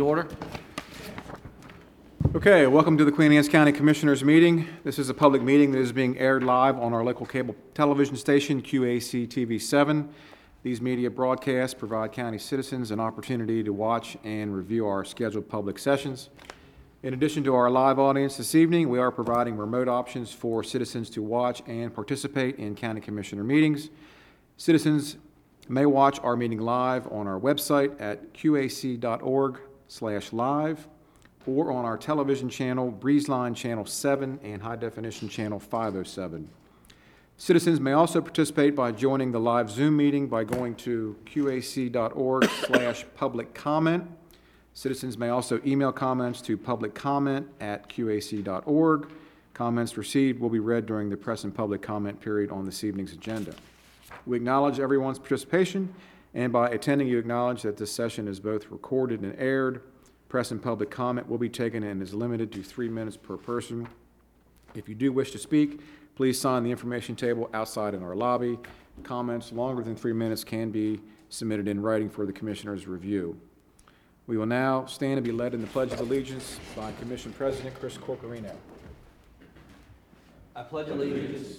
order. Okay, welcome to the Queen Anne's County Commissioners Meeting. This is a public meeting that is being aired live on our local cable television station, QAC TV 7. These media broadcasts provide county citizens an opportunity to watch and review our scheduled public sessions. In addition to our live audience this evening, we are providing remote options for citizens to watch and participate in county commissioner meetings. Citizens may watch our meeting live on our website at qac.org/live or on our television channel, Breezeline Channel 7 and High Definition Channel 507. Citizens may also participate by joining the live Zoom meeting by going to qac.org/public comment. Citizens may also email comments to publiccomment@qac.org. Comments received will be read during the press and public comment period on this evening's agenda. We acknowledge everyone's participation, and by attending, you acknowledge that this session is both recorded and aired. Press and public comment will be taken and is limited to three minutes per person. If you do wish to speak, please sign the information table outside in our lobby. Comments longer than three minutes can be submitted in writing for the Commissioner's review. We will now stand and be led in the Pledge of Allegiance by Commission President Chris Corchiarino. I pledge allegiance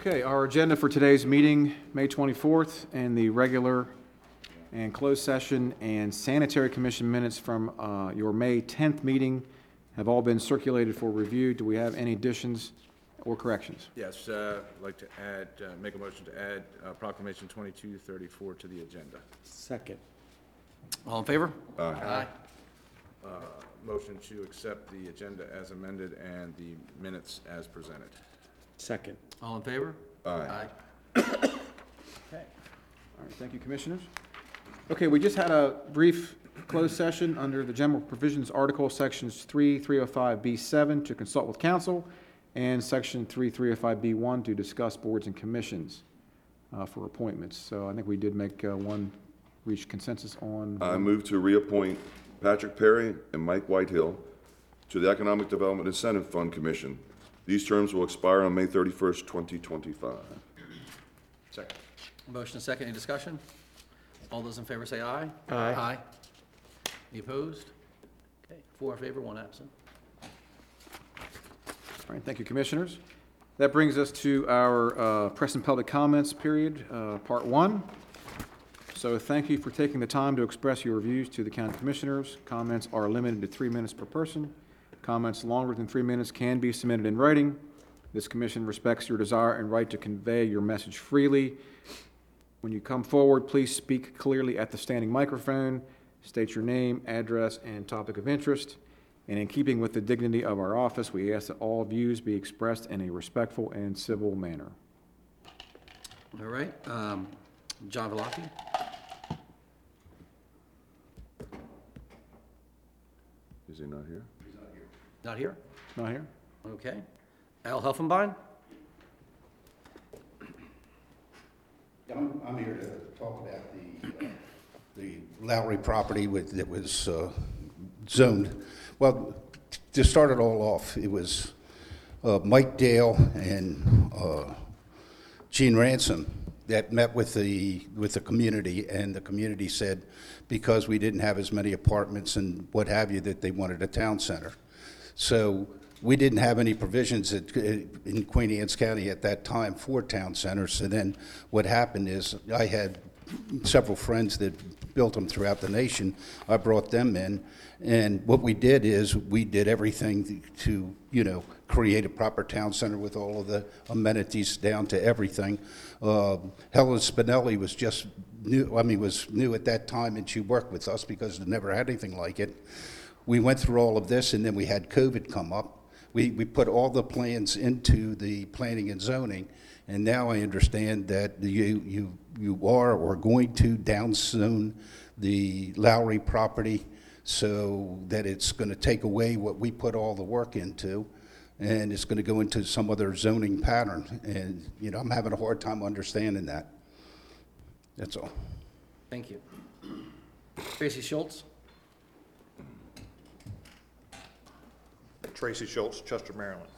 Okay, our agenda for today's meeting, May 24th, and the regular and closed session and sanitary commission minutes from uh, your May 10th meeting have all been circulated for review. Do we have any additions or corrections? Yes, uh, I'd like to add, uh, make a motion to add uh, proclamation 2234 to the agenda. Second. All in favor? Aye. Motion to accept the agenda as amended and the minutes as presented. Second. All in favor? Aye. Okay. All right, thank you, Commissioners. Okay, we just had a brief closed session under the General Provisions Article, Sections 3, 305B7 to consult with counsel, and Section 3, 305B1 to discuss boards and commissions uh, for appointments. So I think we did make uh, one, reach consensus on. I move to reappoint Patrick Perry and Mike Whitehill to the Economic Development Incentive Fund Commission. These terms will expire on May 31st, 2025. Second. Motion and second, any discussion? All those in favor say aye. Aye. Aye. Any opposed? Okay, four in favor, one absent. All right, thank you, Commissioners. That brings us to our uh, press and public comments period, uh, Part 1. So thank you for taking the time to express your views to the county commissioners. Comments are limited to three minutes per person. Comments longer than three minutes can be submitted in writing. This commission respects your desire and right to convey your message freely. When you come forward, please speak clearly at the standing microphone, state your name, address, and topic of interest. And in keeping with the dignity of our office, we ask that all views be expressed in a respectful and civil manner. All right, um, John Velocki? Is he not here? Not here? Not here? Okay. Al Helfenbein? I'm, I'm here to talk about the, uh, the Lowry property with, that was uh, zoned. Well, to start it all off, it was uh, Mike Dale and uh, Gene Ransom that met with the, with the community, and the community said, because we didn't have as many apartments and what have you, that they wanted a town center. So we didn't have any provisions at- in Queen Anne's County at that time for town centers. So then what happened is I had several friends that built them throughout the nation. I brought them in. And what we did is we did everything to, you know, create a proper town center with all of the amenities down to everything. Uh, Helen Spinelli was just new, I mean, was new at that time and she worked with us because they never had anything like it. We went through all of this, and then we had COVID come up. We, we put all the plans into the planning and zoning, And now I understand that you, you, you are or going to downzone the Lowry property so that it's going to take away what we put all the work into, and it's going to go into some other zoning pattern. And, you know, I'm having a hard time understanding that. That's all. Thank you. Tracy Schultz? Tracy Schultz, Chester, Maryland.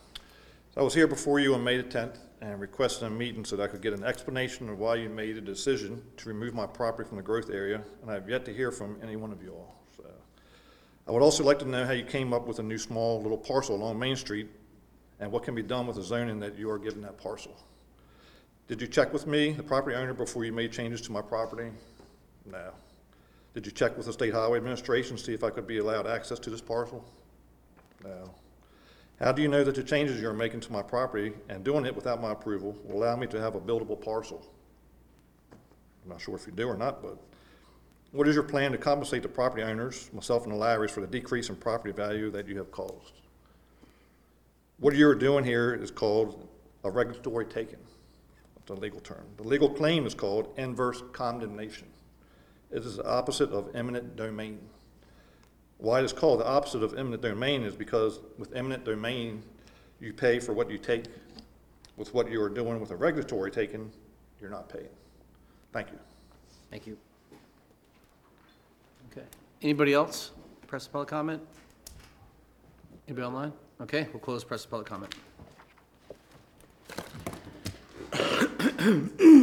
So I was here before you on May the 10th and requested a meeting so that I could get an explanation of why you made a decision to remove my property from the growth area, and I have yet to hear from any one of you all. So I would also like to know how you came up with a new small little parcel along Main Street and what can be done with the zoning that you are giving that parcel. Did you check with me, the property owner, before you made changes to my property? No. Did you check with the State Highway Administration, to see if I could be allowed access to this parcel? No. How do you know that the changes you're making to my property and doing it without my approval will allow me to have a buildable parcel? I'm not sure if you do or not, but what is your plan to compensate the property owners, myself and the Larrys, for the decrease in property value that you have caused? What you're doing here is called a regulatory taking. It's a legal term. The legal claim is called inverse condemnation. It is the opposite of eminent domain. Why it's called the opposite of eminent domain is because with eminent domain, you pay for what you take. With what you are doing with a regulatory taking, you're not paying. Thank you. Thank you. Okay. Anybody else? Press the public comment? Anybody online? Okay, we'll close press the public comment.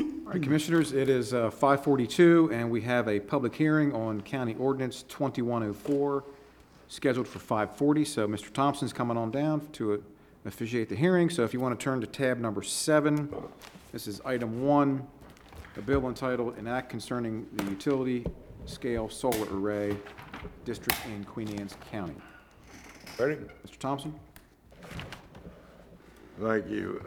All right, Commissioners, it is uh, 5:42, and we have a public hearing on County Ordinance 2104, scheduled for 5:40. So Mr. Thompson's coming on down to uh, officiate the hearing. So if you want to turn to tab number seven, this is item one, a bill entitled, "An Act Concerning the Utility Scale Solar Array District in Queen Anne's County." Ready? Mr. Thompson? Thank you.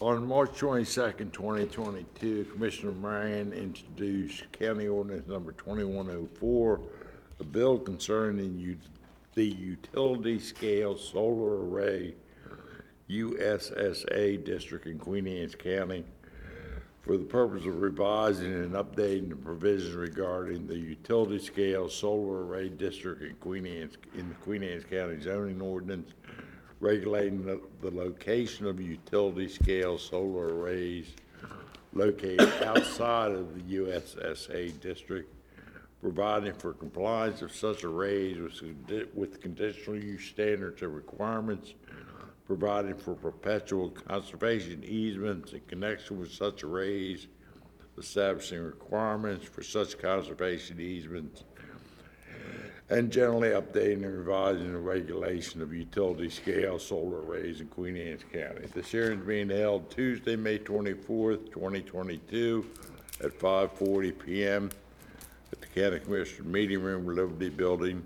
On March twenty-second, twenty twenty-two, Commissioner Moran introduced County Ordinance Number twenty-one oh four, a bill concerning the utility scale solar array USSA district in Queen Anne's County for the purpose of revising and updating the provisions regarding the utility scale solar array district in Queen Anne's, in the Queen Anne's County zoning ordinance, regulating the, the location of utility scale solar arrays located outside of the USSA district, providing for compliance of such arrays with, with conditional use standards and requirements, providing for perpetual conservation easements in connection with such arrays, establishing requirements for such conservation easements, and generally updating and revising the regulation of utility scale solar arrays in Queen Anne's County. This hearing is being held Tuesday, May twenty-fourth, twenty twenty-two, at five forty PM at the County Commissioner Meeting Room, Liberty Building,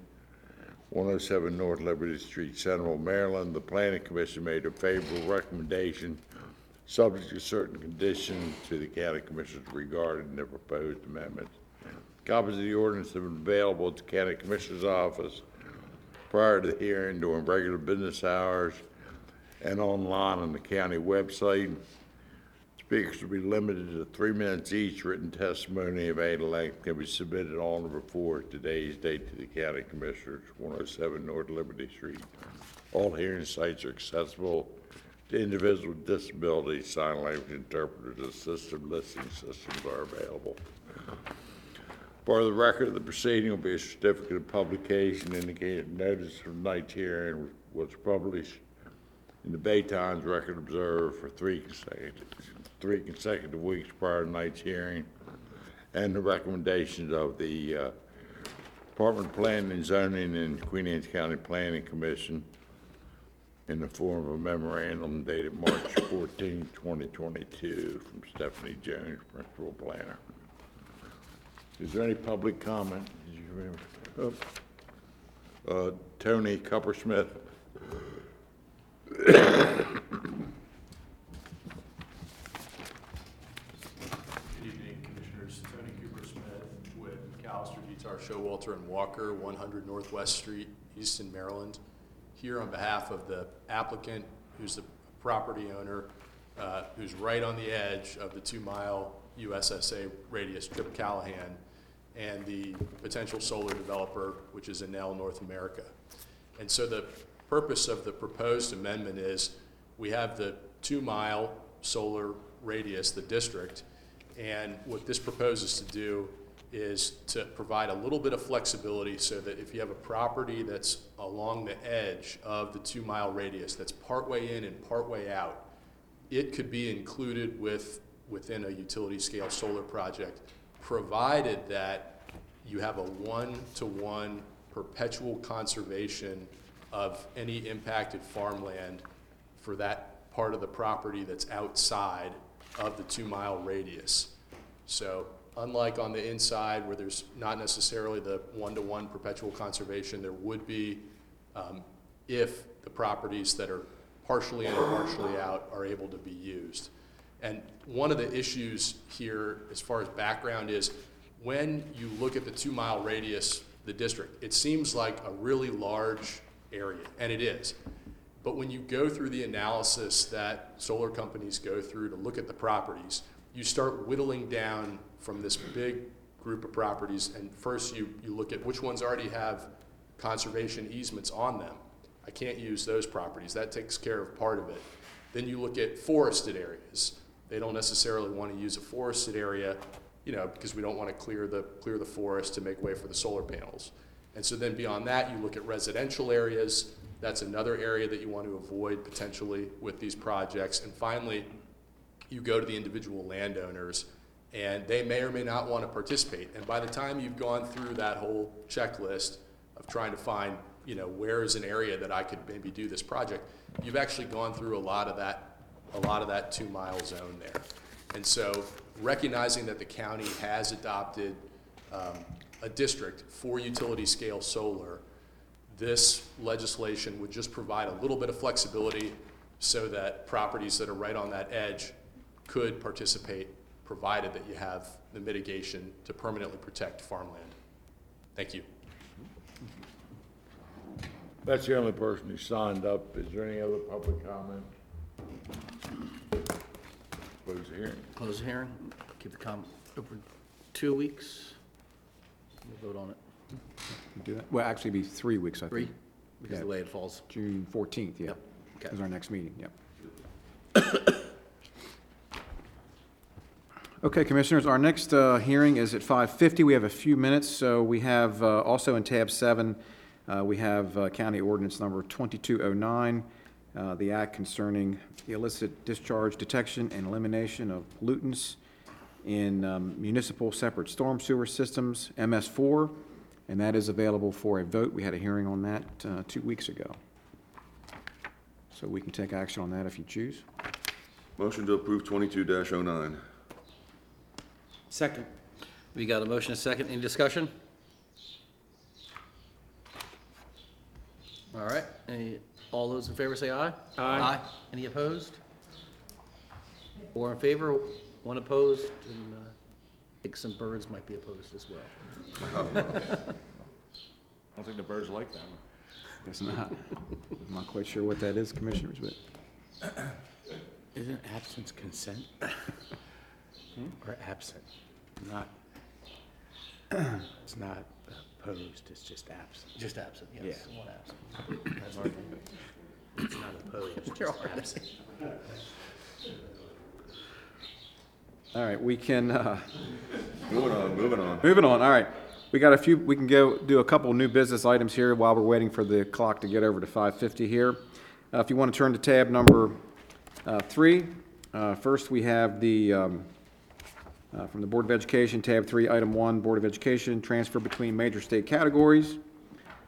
one oh seven North Liberty Street, Central, Maryland. The Planning Commission made a favorable recommendation, subject to certain conditions to the County Commissioners regarding the proposed amendments. Copies of the ordinance have been available at the County Commissioner's office prior to the hearing during regular business hours and online on the county website. Speakers will be limited to three minutes each. Written testimony of any length can be submitted on or before today's date to the County Commissioners, 107 North Liberty Street. All hearing sites are accessible to individuals with disabilities. Sign language interpreters, assistive listening systems are available. For the record of the proceeding will be a certificate of publication indicating notice of tonight's hearing was published in the Bay Record Observer for three consecutive, three consecutive weeks prior to tonight's hearing, and the recommendations of the uh, Department of Planning and Zoning and Queen Anne's County Planning Commission in the form of a memorandum dated March 14, 2022, from Stephanie Jones, Principal Planner. Is there any public comment? Uh, Tony Kupersmith? Good evening, Commissioners. Tony Kupersmith with McAllister DeTar Showalter and Walker, 100 Northwest Street, Easton, Maryland. Here on behalf of the applicant, who's the property owner, uh, who's right on the edge of the two-mile USSA radius, Trip Callahan, and the potential solar developer, which is Enel North America. And so the purpose of the proposed amendment is, we have the two-mile solar radius, the district, and what this proposes to do is to provide a little bit of flexibility so that if you have a property that's along the edge of the two-mile radius, that's partway in and partway out, it could be included with, within a utility-scale solar project, provided that you have a one-to-one perpetual conservation of any impacted farmland for that part of the property that's outside of the two-mile radius. So unlike on the inside where there's not necessarily the one-to-one perpetual conservation, there would be um, if the properties that are partially in and partially out are able to be used. And one of the issues here, as far as background, is when you look at the two-mile radius, the district, it seems like a really large area, and it is. But when you go through the analysis that solar companies go through to look at the properties, you start whittling down from this big group of properties, and first you, you look at which ones already have conservation easements on them. I can't use those properties, that takes care of part of it. Then you look at forested areas. They don't necessarily want to use a forested area, you know, because we don't want to clear the, clear the forest to make way for the solar panels. And so then beyond that, you look at residential areas. That's another area that you want to avoid potentially with these projects. And finally, you go to the individual landowners, and they may or may not want to participate. And by the time you've gone through that whole checklist of trying to find, you know, where is an area that I could maybe do this project, you've actually gone through a lot of that, a lot of that two-mile zone there. And so recognizing that the county has adopted um, a district for utility-scale solar, this legislation would just provide a little bit of flexibility so that properties that are right on that edge could participate, provided that you have the mitigation to permanently protect farmland. Thank you. That's the only person who signed up. Is there any other public comment? Close the hearing. Close the hearing, keep the comment over two weeks. We'll vote on it. Do that? Well, actually, it'd be three weeks, I think. Three, because of the Yeah. way it falls. June 14th, yeah. Yep, okay. Is our next meeting, yep. Okay, Commissioners, our next uh, hearing is at 5:50. We have a few minutes, so we have, uh, also in tab seven, uh, we have uh, County Ordinance Number 2209, uh, the act concerning illicit discharge detection and elimination of pollutants in um, municipal separate storm sewer systems, MS4, and that is available for a vote. We had a hearing on that uh, two weeks ago. So we can take action on that if you choose. Motion to approve twenty-two oh 9 Second. We got a motion, and a second, any discussion? All right, any, all those in favor say aye? Aye. Any opposed? Four in favor, one opposed, and, uh, I think some birds might be opposed as well. I don't think the birds like that. Guess not. I'm not quite sure what that is, Commissioners, but Isn't absence consent? Or absent, not, it's not opposed, it's just absent. Just absent, yes, one absent. That's our- It's not opposed, There just are absent. All right, we can, uh, Moving on, moving on. moving on, all right. We got a few, we can go do a couple new business items here while we're waiting for the clock to get over to 5:50 here. Uh, If you want to turn to tab number uh, three, uh, first we have the, um, uh, from the Board of Education, tab three, item one, Board of Education, transfer between major state categories.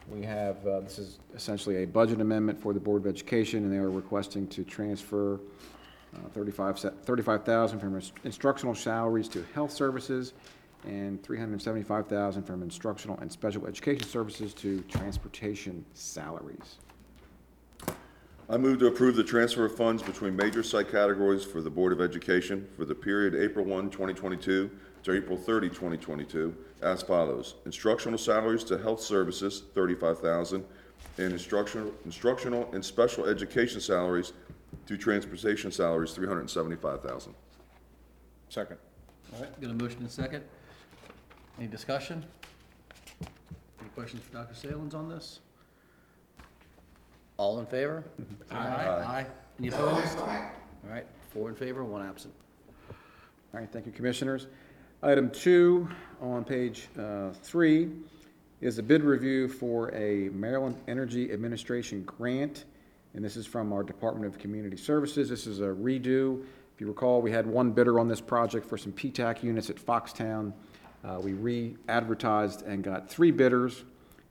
We have, uh, this is essentially a budget amendment for the Board of Education, and they are requesting to transfer uh, 35 se- 35000 from ins- instructional salaries to health services, and 375000 from instructional and special education services to transportation salaries. I move to approve the transfer of funds between major site categories for the Board of Education for the period April 1, 2022 to April 30, 2022, as follows. Instructional salaries to health services, 35000 and instructional, instructional and special education salaries, To transportation salaries, three hundred and seventy-five thousand. Second. All right, got a motion and second. Any discussion? Any questions for Dr. Saelens on this? All in favor? Aye. Aye. Any opposed? All right, four in favor, one absent. All right, thank you, Commissioners. Item two on page uh, three is a bid review for a Maryland Energy Administration grant, and this is from our Department of Community Services. This is a redo. If you recall, we had one bidder on this project for some PTAC units at Foxtown. Uh, We re-advertised and got three bidders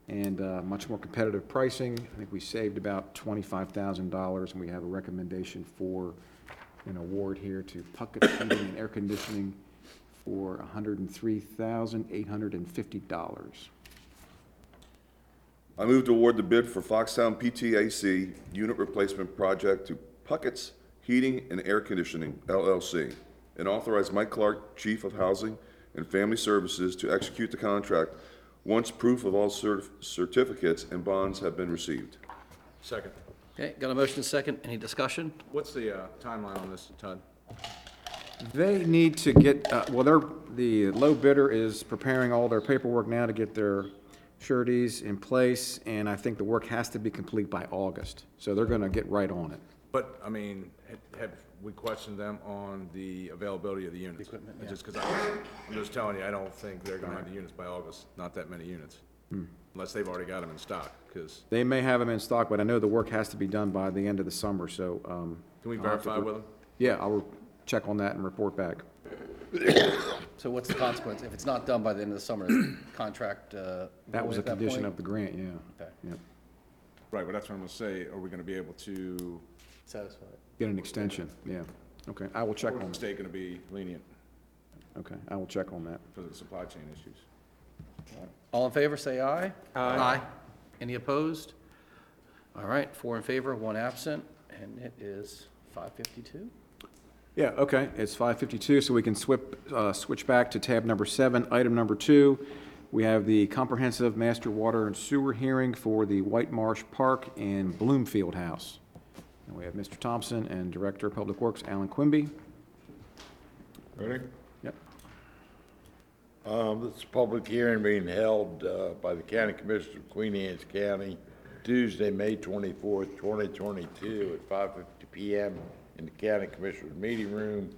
and uh, much more competitive pricing. I think we saved about $25,000, and we have a recommendation for an award here to Puckett Heating and Air Conditioning for $103,850. I move to award the bid for Foxtown PTAC Unit Replacement Project to Puckett's Heating and Air Conditioning LLC, and authorize Mike Clark, Chief of Housing and Family Services, to execute the contract once proof of all certif- certificates and bonds have been received. Second. Okay, got a motion and second. Any discussion? What's the uh, timeline on this, Todd? They need to get, uh, well, they're, the low bidder is preparing all their paperwork now to get their sureties in place, and I think the work has to be complete by August. So they're gonna get right on it. But, I mean, ha- have we questioned them on the availability of the units? Equipment, yeah. Just because I, I'm just telling you, I don't think they're gonna have the units by August, not that many units. Unless they've already got them in stock, because, They may have them in stock, but I know the work has to be done by the end of the summer, so, um. can we I'll have to verify re- with them? Yeah, I'll check on that and report back. So what's the consequence? If it's not done by the end of the summer, contract, uh? That was a void at condition point? of the grant, yeah. Okay. Yep. Right, but that's what I'm gonna say, are we gonna be able to, Satisfied. Get an extension, yeah. Okay, I will check on, is the state gonna be lenient okay, I will check on that. because of the supply chain issues? All in favor, say aye. Aye. Any opposed? All right, four in favor, one absent, and it is five fifty-two. Yeah, okay, it's five fifty-two, so we can swip, uh, switch back to tab number seven, item number two. We have the comprehensive master water and sewer hearing for the White Marsh Park and Bloomfield House. And we have Mr. Thompson and Director of Public Works, Alan Quimby. Ready? Yep. Um, this is a public hearing being held, uh, by the County Commissioners of Queen Anne's County, Tuesday, May twenty-fourth, twenty twenty-two, at five fifty PM in the County Commissioners Meeting Room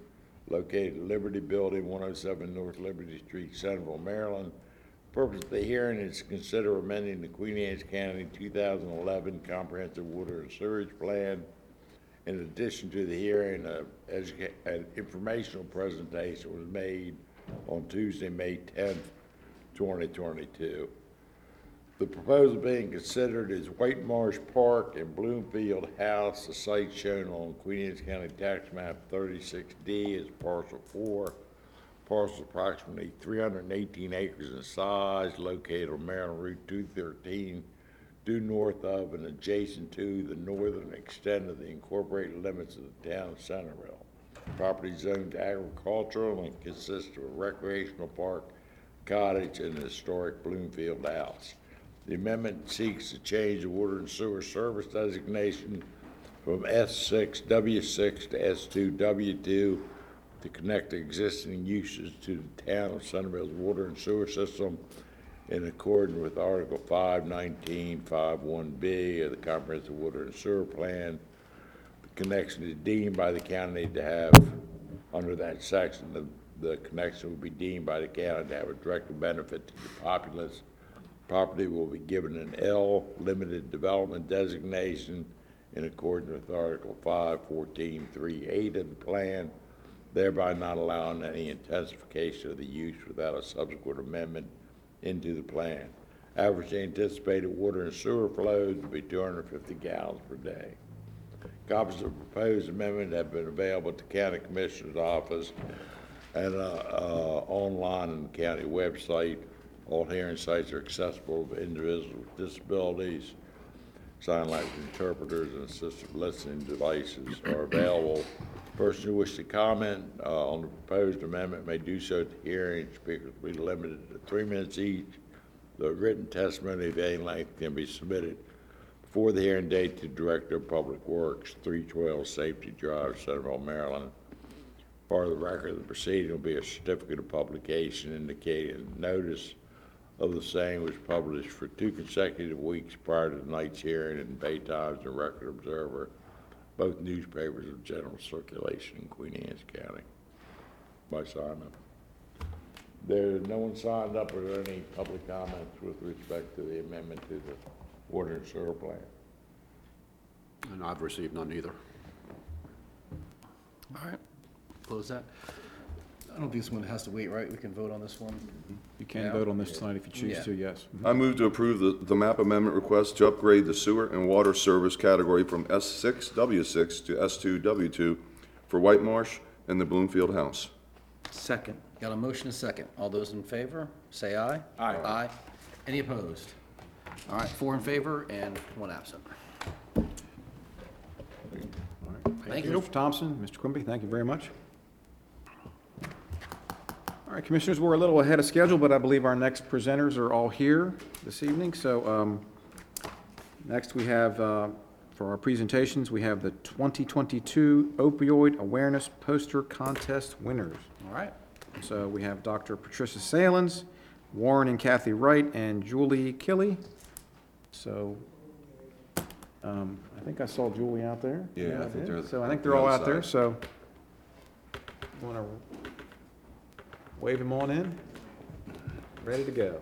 located at Liberty Building, one oh seven North Liberty Street, Centreville, Maryland. Purpose of the hearing is to consider amending the Queen Anne's County two thousand eleven Comprehensive Water and Sewage Plan. In addition to the hearing, a educa- an informational presentation was made on Tuesday, May tenth, twenty twenty-two. The proposal being considered is White Marsh Park and Bloomfield House, the site shown on Queen Anne's County Tax Map thirty-six D is parcel four. Parcel approximately three hundred and eighteen acres in size, located on Maryland Route two thirteen, due north of and adjacent to the northern extent of the incorporated limits of the town of Centreville. Property zoned agricultural and consists of a recreational park, cottage, and historic Bloomfield house. The amendment seeks to change the water and sewer service designation from S six W six to S two W two to connect existing uses to the town of Centreville's water and sewer system in accordance with Article five nineteen five one B of the Comprehensive Water and Sewer Plan. The connection is deemed by the county to have, under that section, the, the connection will be deemed by the county to have a direct benefit to the populace. Property will be given an L limited development designation in accordance with Article five fourteen three eight of the plan, thereby not allowing any intensification of the use without a subsequent amendment into the plan. Average anticipated water and sewer flows will be two hundred and fifty gallons per day. Copies of proposed amendment have been available at the county commissioner's office and, uh, uh, online on the county website. All hearing sites are accessible to individuals with disabilities. Sign language interpreters and assistive listening devices are available. Person who wishes to comment, uh, on the proposed amendment may do so at the hearing. Speakers will be limited to three minutes each. The written testimony of any length can be submitted before the hearing date to Director of Public Works, 312 Safety Drive, Centreville, Maryland. Part of the record of the proceeding will be a certificate of publication indicating notice of the same was published for two consecutive weeks prior to tonight's hearing in Bay Times and Record Observer, both newspapers of general circulation in Queen Anne's County. By Simon. There, no one signed up. Are there any public comments with respect to the amendment to the water and sewer plan? And I've received none either. All right, close that. I don't think this one has to wait, right? We can vote on this one? You can Yeah. vote on this tonight if you choose to, yes. Mm-hmm. I move to approve the, the map amendment request to upgrade the sewer and water service category from S6, W6 to S2, W2 for White Marsh and the Bloomfield House. Second. Got a motion and a second. All those in favor, say aye. Aye. Aye. Any opposed? All right, four in favor and one absent. Thank you. Mr. Thompson, Mr. Quimby, thank you very much. All right, Commissioners, we're a little ahead of schedule, but I believe our next presenters are all here this evening. So um, next we have, uh, for our presentations, we have the 2022 opioid awareness poster contest winners. All right. So we have Dr. Patricia Saelens, Warren and Kathy Wright, and Julie Killy. So um, I think I saw Julie out there. Yeah, I think did. they're- So I think they're all out there, so want to wave them on in? Ready to go.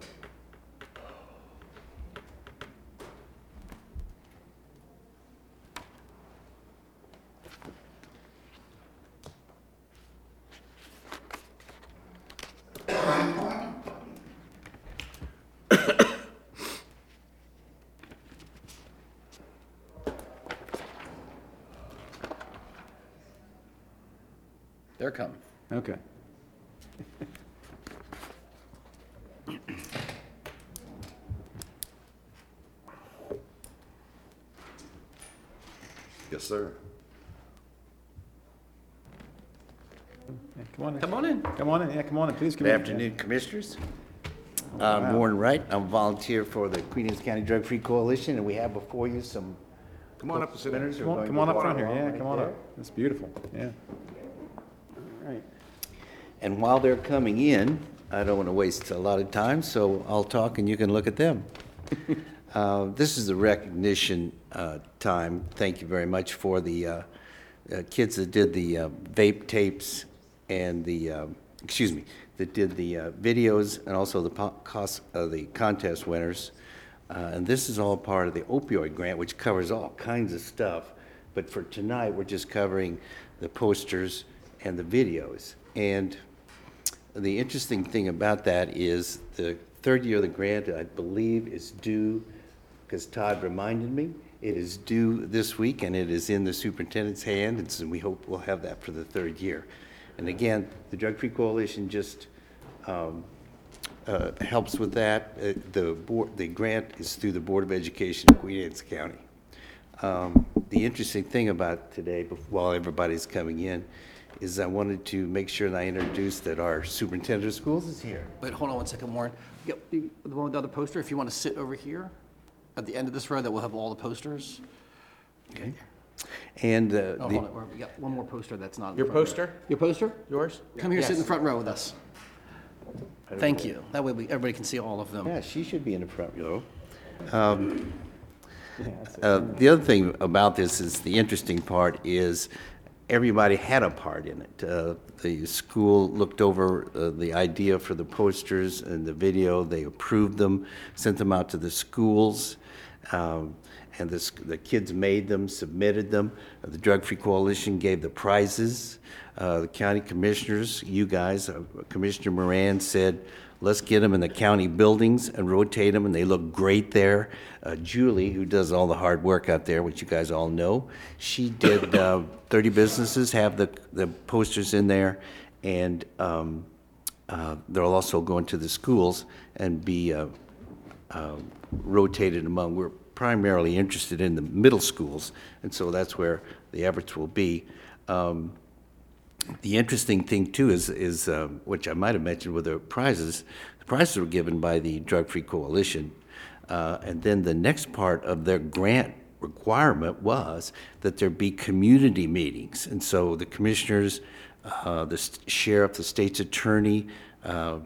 They're coming. Okay. Yes, sir. Yeah, Come on in. Come on in. Come on in, yeah, come on in, please come Good in. afternoon, Commissioners. I'm Warren Wright. I'm a volunteer for the Queen Anne's County Drug Free Coalition, and we have before you some Come on up and sit down. Come on, come on up front here, yeah, right come on there. up. That's beautiful, yeah. All right. And while they're coming in, I don't want to waste a lot of time, so I'll talk and you can look at them. Uh, This is the recognition uh, time. Thank you very much for the uh, uh, kids that did the uh, vape tapes and the, um, excuse me, that did the uh, videos and also the po- cos- uh, the contest winners. Uh, And this is all part of the opioid grant, which covers all kinds of stuff. But for tonight, we're just covering the posters and the videos. And the interesting thing about that is the third year of the grant, I believe, is due, because Todd reminded me, it is due this week, and it is in the superintendent's hand, and so we hope we'll have that for the third year. And again, the Drug Free Coalition just um, uh, helps with that. Uh, The board, the grant is through the Board of Education of Queen Anne's County. Um, The interesting thing about today, bef- while everybody's coming in, is I wanted to make sure that I introduced that our superintendent of schools is here. Wait, hold on one second, Warren. Yep, the the one with the other poster, if you want to sit over here, at the end of this row, that will have all the posters. Okay. And uh, Oh, the, hold on, we got one more poster that's not in the Your front row. poster? Your poster? yours? Come here, sit in the Yes. front row with us. Thank you. That way, we everybody can see all of them. Yeah, she should be in the front row. Um, uh, The other thing about this is, the interesting part is, everybody had a part in it. Uh, The school looked over uh, the idea for the posters and the video, they approved them, sent them out to the schools, um, and the, the kids made them, submitted them. The Drug Free Coalition gave the prizes. Uh, The county commissioners, you guys, uh, Commissioner Moran said, let's get them in the county buildings and rotate them, and they look great there. Uh, Julie, who does all the hard work out there, which you guys all know, she did uh, 30 businesses have the, the posters in there, and um, uh, they'll also go into the schools and be uh, uh, rotated among, we're primarily interested in the middle schools, and so that's where the efforts will be. Um, the interesting thing too is, is um, which I might have mentioned were the prizes, the prizes were given by the Drug Free Coalition. Uh, And then the next part of their grant requirement was that there be community meetings. And so the commissioners, uh, the sheriff, the state's attorney, uh,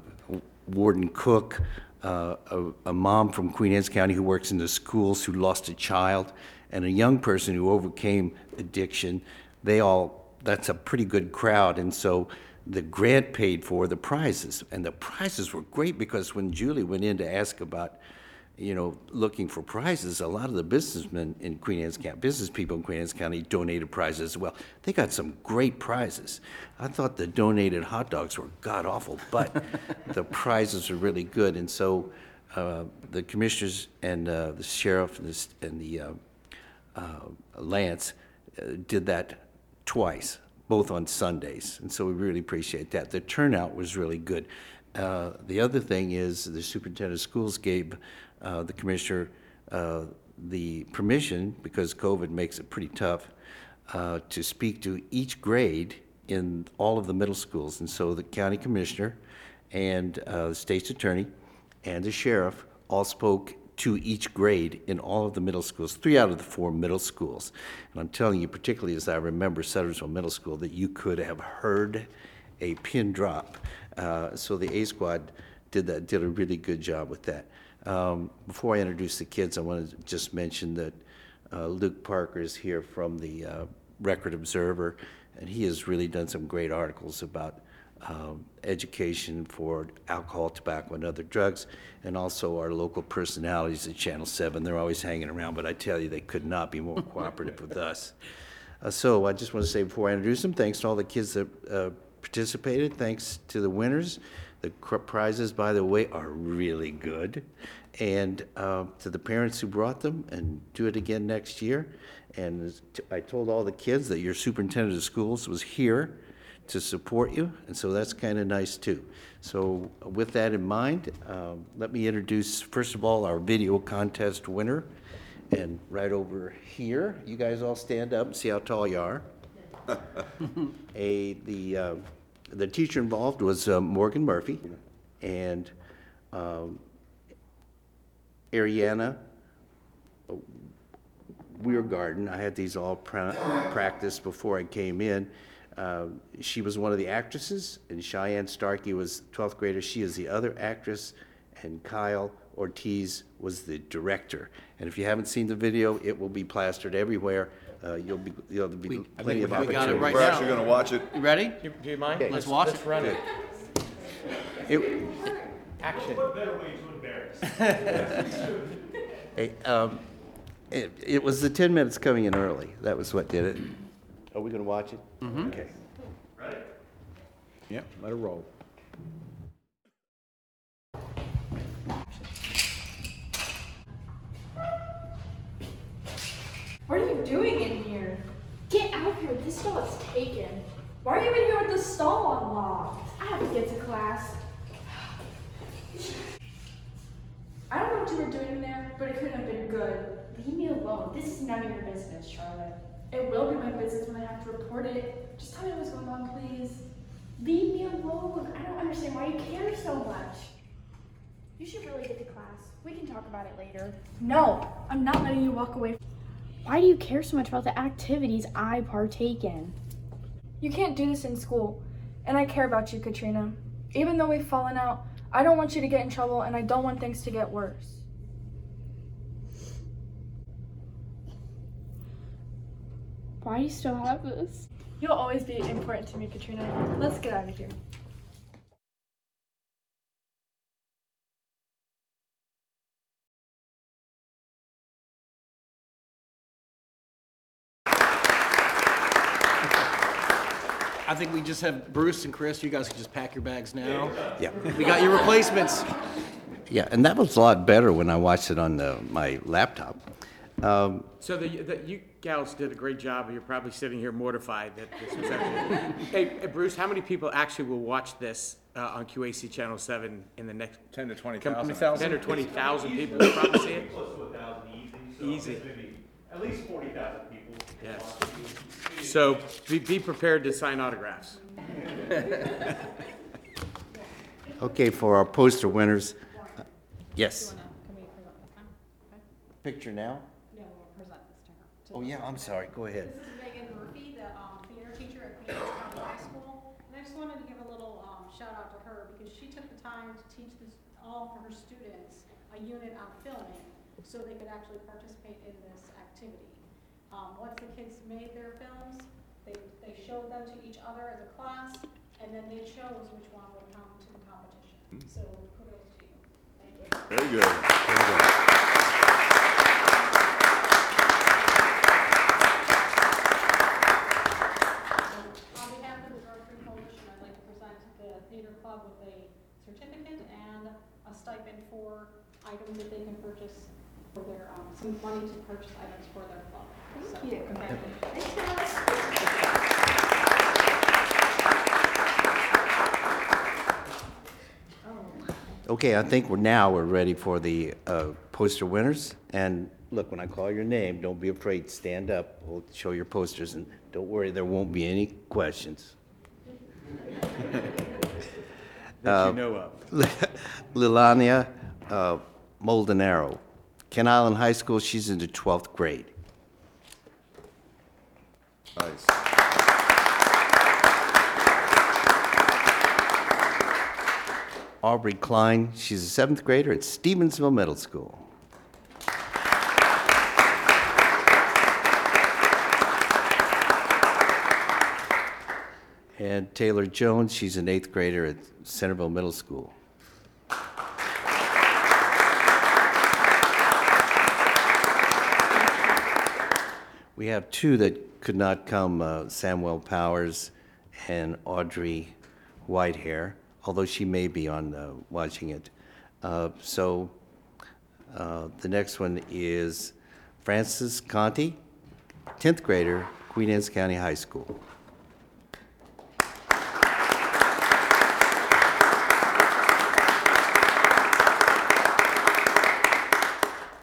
Warden Cook, uh, a a mom from Queen Anne's County who works in the schools who lost a child, and a young person who overcame addiction, they all, that's a pretty good crowd. And so the grant paid for the prizes. And the prizes were great because when Julie went in to ask about, you know, looking for prizes, a lot of the businessmen in Queen Anne's County, business people in Queen Anne's County donated prizes as well. They got some great prizes. I thought the donated hot dogs were god-awful, but the prizes were really good. And so uh, the commissioners and uh, the sheriff and the s- and the uh, uh, Lance uh, did that twice, both on Sundays, and so we really appreciate that. The turnout was really good. Uh, The other thing is, the superintendent of schools gave uh, the commissioner uh, the permission, because COVID makes it pretty tough, uh, to speak to each grade in all of the middle schools. And so the county commissioner and uh, the state's attorney and the sheriff all spoke to each grade in all of the middle schools, three out of the four middle schools. And I'm telling you, particularly as I remember Sudlersville Middle School, that you could have heard a pin drop. Uh, So the A Squad did that, did a really good job with that. Um, Before I introduce the kids, I want to just mention that uh, Luke Parker is here from the uh, Record Observer, and he has really done some great articles about um, education for alcohol, tobacco, and other drugs, and also our local personalities at Channel 7. They're always hanging around, but I tell you, they could not be more cooperative with us. Uh, So I just want to say before I introduce them, thanks to all the kids that uh, participated, thanks to the winners. The prizes, by the way, are really good. And uh, to the parents who brought them, and do it again next year. And t- I told all the kids that your superintendent of schools was here to support you, and so that's kind of nice too. So with that in mind, um, let me introduce, first of all, our video contest winner. And right over here, you guys all stand up and see how tall you are. A, the, uh, the teacher involved was uh, Morgan Murphy, and um, Ariana Weir Garden. I had these all pra- practiced before I came in. Uh, She was one of the actresses, and Cheyenne Starkey was 12th grader. She is the other actress, and Kyle Ortiz was the director. And if you haven't seen the video, it will be plastered everywhere. Uh, You'll be, there'll be We- I plenty think of we got it opportunity. right We're now. actually gonna watch it. You ready? Do you mind? Let's watch it. run it. It- Action. Hey, um, It it was the 10 minutes coming in early. That was what did it. Are we going to watch it? Mm-hmm. Okay. Yep, let it roll. What are you doing in here? Get out of here, this stall is taken. Why are you in here with the stall unlocked? I have to get to class. I don't know what you were doing in there, but it couldn't have been good. Leave me alone. This is none of your business, Charlotte. It will be my business when I have to report it. Just tell me what's going on, please. Leave me alone. I don't understand why you care so much. You should really get to class. We can talk about it later. No, I'm not letting you walk away. Why do you care so much about the activities I partake in? You can't do this in school. And I care about you, Katrina. Even though we've fallen out, I don't want you to get in trouble and I don't want things to get worse. Why do you still have this? You'll always be important to me, Katrina. Let's get out of here. I think we just have Bruce and Chris, you guys can just pack your bags now. Yeah. We got your replacements. Yeah, and that was a lot better when I watched it on the, my laptop. Um, So the, the, you gals did a great job, you're probably sitting here mortified that this was actually. Hey, hey, Bruce, how many people actually will watch this, uh, on QAC Channel Seven in the next? 10 to 20,000. Ten or twenty thousand people will probably see it? Close to a thousand easy. Easy. At least forty thousand people. Yes. So be, be prepared to sign autographs. Okay, for our poster winners, uh, yes. picture now? No, we'll present this to her. to Oh, yeah, I'm sorry, go ahead. This is Megan Murphy, the um, theater teacher at Queens County High School. And I just wanted to give a little um, shout out to her because she took the time to teach this, all of her students a unit on filming so they could actually participate in this activity. Um, Once the kids made their films, they, they showed them to each other as a class, and then they chose which one would come to the competition. So kudos to you. Thank you. Very good. Very good. On behalf of the Coalition, I'd like to present the theater club with a certificate and a stipend for items that they can purchase for their, um, some money to purchase items for their club. Thank you. Congratulations. Okay, I think we're now, we're ready for the uh, poster winners. And look, when I call your name, don't be afraid, stand up, we'll show your posters, and don't worry, there won't be any questions. That you know of. Lilania uh, Moldenaro, Kent Island High School, she's in the 12th grade. Nice. Aubrey Klein, she's a seventh grader at Stevensville Middle School. And Taylor Jones, she's an eighth grader at Centreville Middle School. We have two that could not come, uh, Samuel Powers and Audrey Whitehair, although she may be on uh, watching it. Uh, So uh, the next one is Francis Conti, 10th grader, Queen Anne's County High School.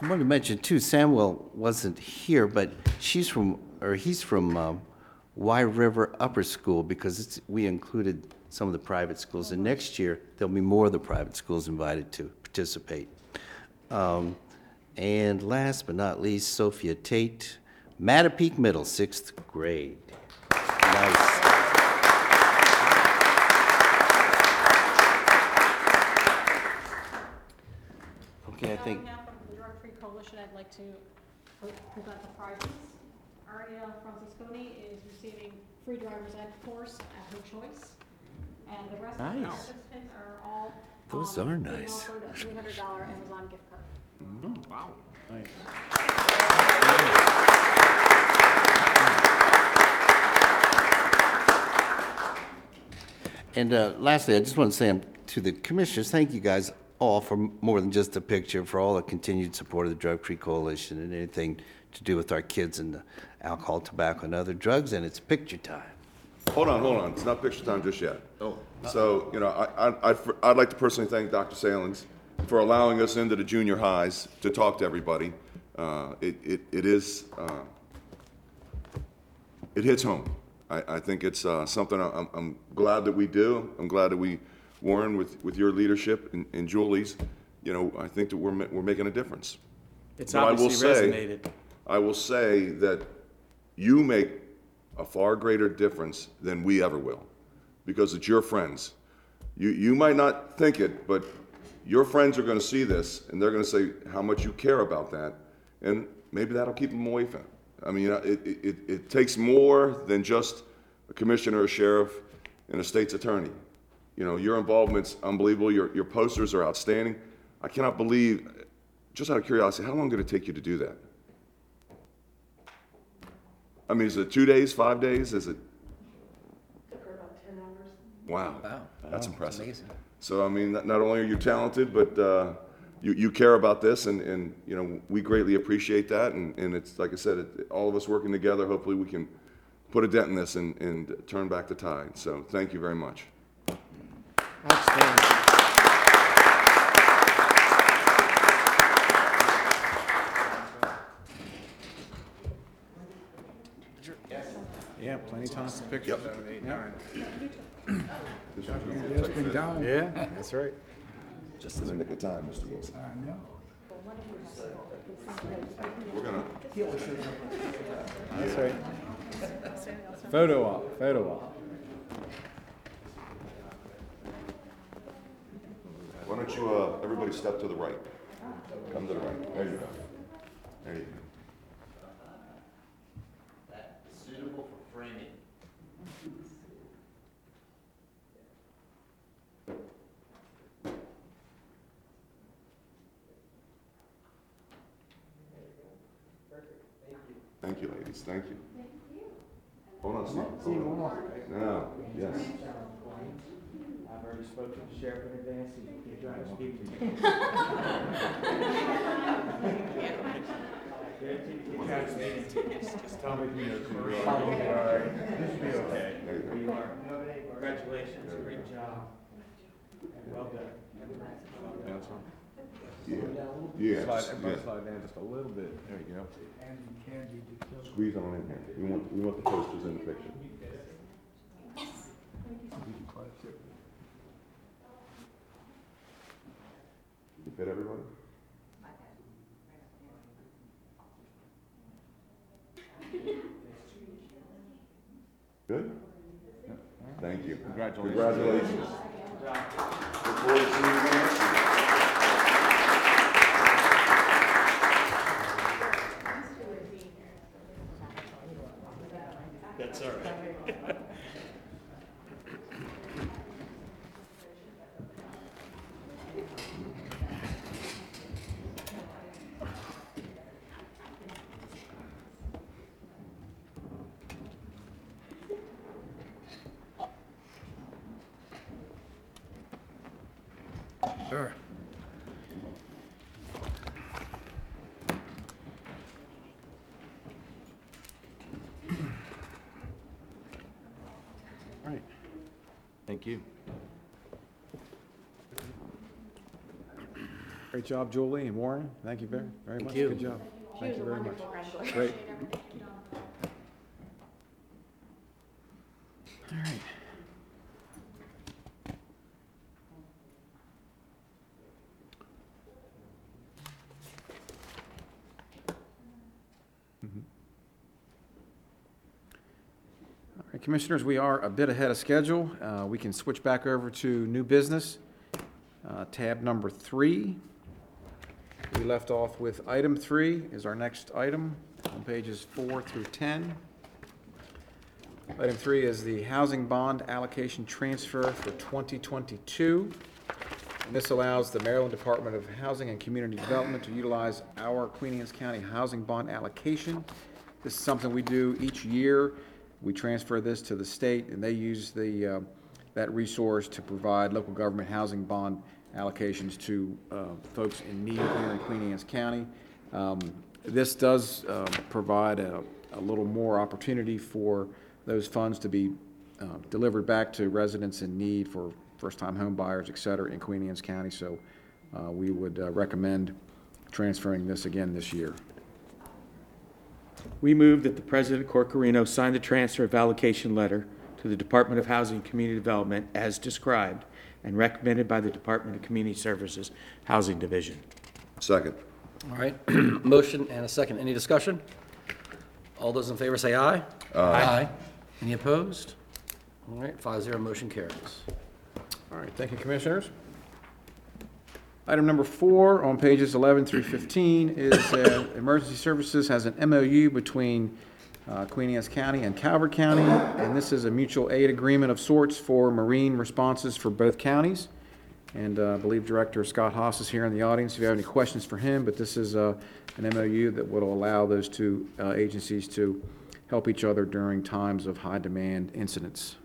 I want to mention too, Samuel wasn't here, but she's from, or he's from um, Wye River Upper School because it's, we included some of the private schools. And next year, there'll be more of the private schools invited to participate. Um, And last but not least, Sophia Tate, Matapeake Middle, sixth grade. Nice. Okay, I think. On behalf of the Drug Free Coalition, I'd like to pre- present the prizes. Ariel Francisconi is receiving free driver's ed course at her choice. And the rest of the Nice. participants are all. Those um, are being nice. offered a three hundred dollar Amazon gift card. Wow. And uh, lastly, I just want to say um, to the commissioners, thank you guys all for more than just a picture, for all the continued support of the Drug Free Coalition and anything to do with our kids and the alcohol, tobacco, and other drugs, and it's picture time. Hold on, hold on. It's not picture time just yet. Oh. So, you know, I, I, I'd, I'd like to personally thank Dr. Saelens for allowing us into the junior highs to talk to everybody. Uh, it, it, it is, uh, it hits home. I, I think it's, uh, something I'm, I'm glad that we do. I'm glad that we, Warren, with, with your leadership and, and Julie's, you know, I think that we're, ma- we're making a difference. It's But I will obviously say- resonated. I will say that you make a far greater difference than we ever will, because it's your friends. You, you might not think it, but your friends are gonna see this, and they're gonna say how much you care about that, and maybe that'll keep them away from it. I mean, it, it, it, it takes more than just a commissioner, a sheriff, and a state's attorney. You know, your involvement's unbelievable, your, your posters are outstanding. I cannot believe, just out of curiosity, how long did it take you to do that? I mean, is it two days, five days? Is it? Took her about ten hours. Wow. Wow. That's impressive. amazing. So, I mean, not not only are you talented, but uh, you, you care about this, and, and, you know, we greatly appreciate that. And, and it's, like I said, it- all of us working together, hopefully we can put a dent in this and, and turn back the tide. So, thank you very much. Yeah, plenty of time pictures. Just been Yeah, that's right. Just in the nick of time, Mr. Wilson. We're gonna, That's right. Photo op, photo op. why don't you, uh, everybody step to the right? Come to the right. There you go. There you go. Suitable for framing. Perfect. Thank you, Thank you, ladies, thank you. Hold on, Steve. Hold on. Now, yes. I've already spoken to the sheriff in advance, he can try to speak to you. Just tell me if you know who you are. All right, this will be okay. There you go. Are. Congratulations, great job. Well done. Yeah, yes, Everybody yes. slide down just a little bit. There you go. Squeeze on in here. We want, we want the posters in the picture. You fit everybody? Good? Thank you. Congratulations. Congratulations. Look forward to seeing you again next year. That's all right. Sure. Right. Thank you. Great job, Julie and Warren. Thank you very, very much. you. Good job. Thank you very much. graduation. Great. All right. Mhm. All right, Commissioners, we are a bit ahead of schedule. Uh, We can switch back over to new business. Uh, Tab number three. Left off with item three is our next item on pages four through 10. Item three is the housing bond allocation transfer for 2022. And this allows the Maryland Department of Housing and Community Development to utilize our Queen Anne's County housing bond allocation. This is something we do each year. We transfer this to the state, and they use the, uh, that resource to provide local government housing bond allocations to uh, folks in need here in Queen Anne's County. Um, This does uh, provide a a little more opportunity for those funds to be uh, delivered back to residents in need for first-time home buyers, et cetera, in Queen Anne's County. So uh, we would uh, recommend transferring this again this year. We move that the President, Corchiarino, sign the transfer of allocation letter to the Department of Housing and Community Development as described and recommended by the Department of Community Services Housing Division. Second. All right, motion and a second. Any discussion? All those in favor say aye. Aye. Any opposed? All right, five zero, motion carries. All right, thank you, Commissioners. Item number four on pages 11 through 15 is uh, Emergency Services has an MOU between uh, Queen Anne's County and Calvert County, and this is a mutual aid agreement of sorts for marine responses for both counties. And uh, I believe Director Scott Haas is here in the audience if you have any questions for him, but this is uh, an MOU that will allow those two uh, agencies to help each other during times of high-demand incidents.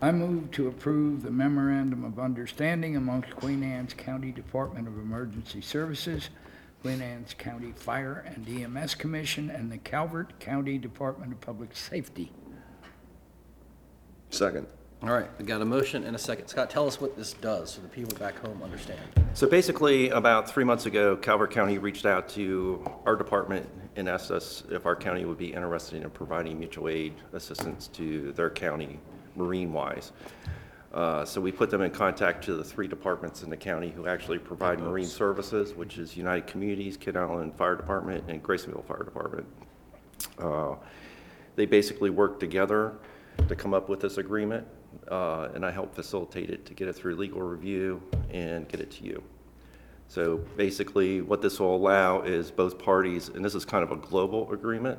I move to approve the memorandum of understanding amongst Queen Anne's County Department of Emergency Services, Queen Anne's County Fire and EMS Commission, and the Calvert County Department of Public Safety. Second. All right, we got a motion and a second. Scott, tell us what this does so the people back home understand. So basically, about three months ago, Calvert County reached out to our department and asked us if our county would be interested in providing mutual aid assistance to their county marine-wise. Uh, So we put them in contact to the three departments in the county who actually provide marine services, which is United Communities, Kent Island Fire Department, and Grayson Fire Department. Uh, They basically worked together to come up with this agreement, uh, and I helped facilitate it to get it through legal review and get it to you. So basically, what this will allow is both parties, and this is kind of a global agreement,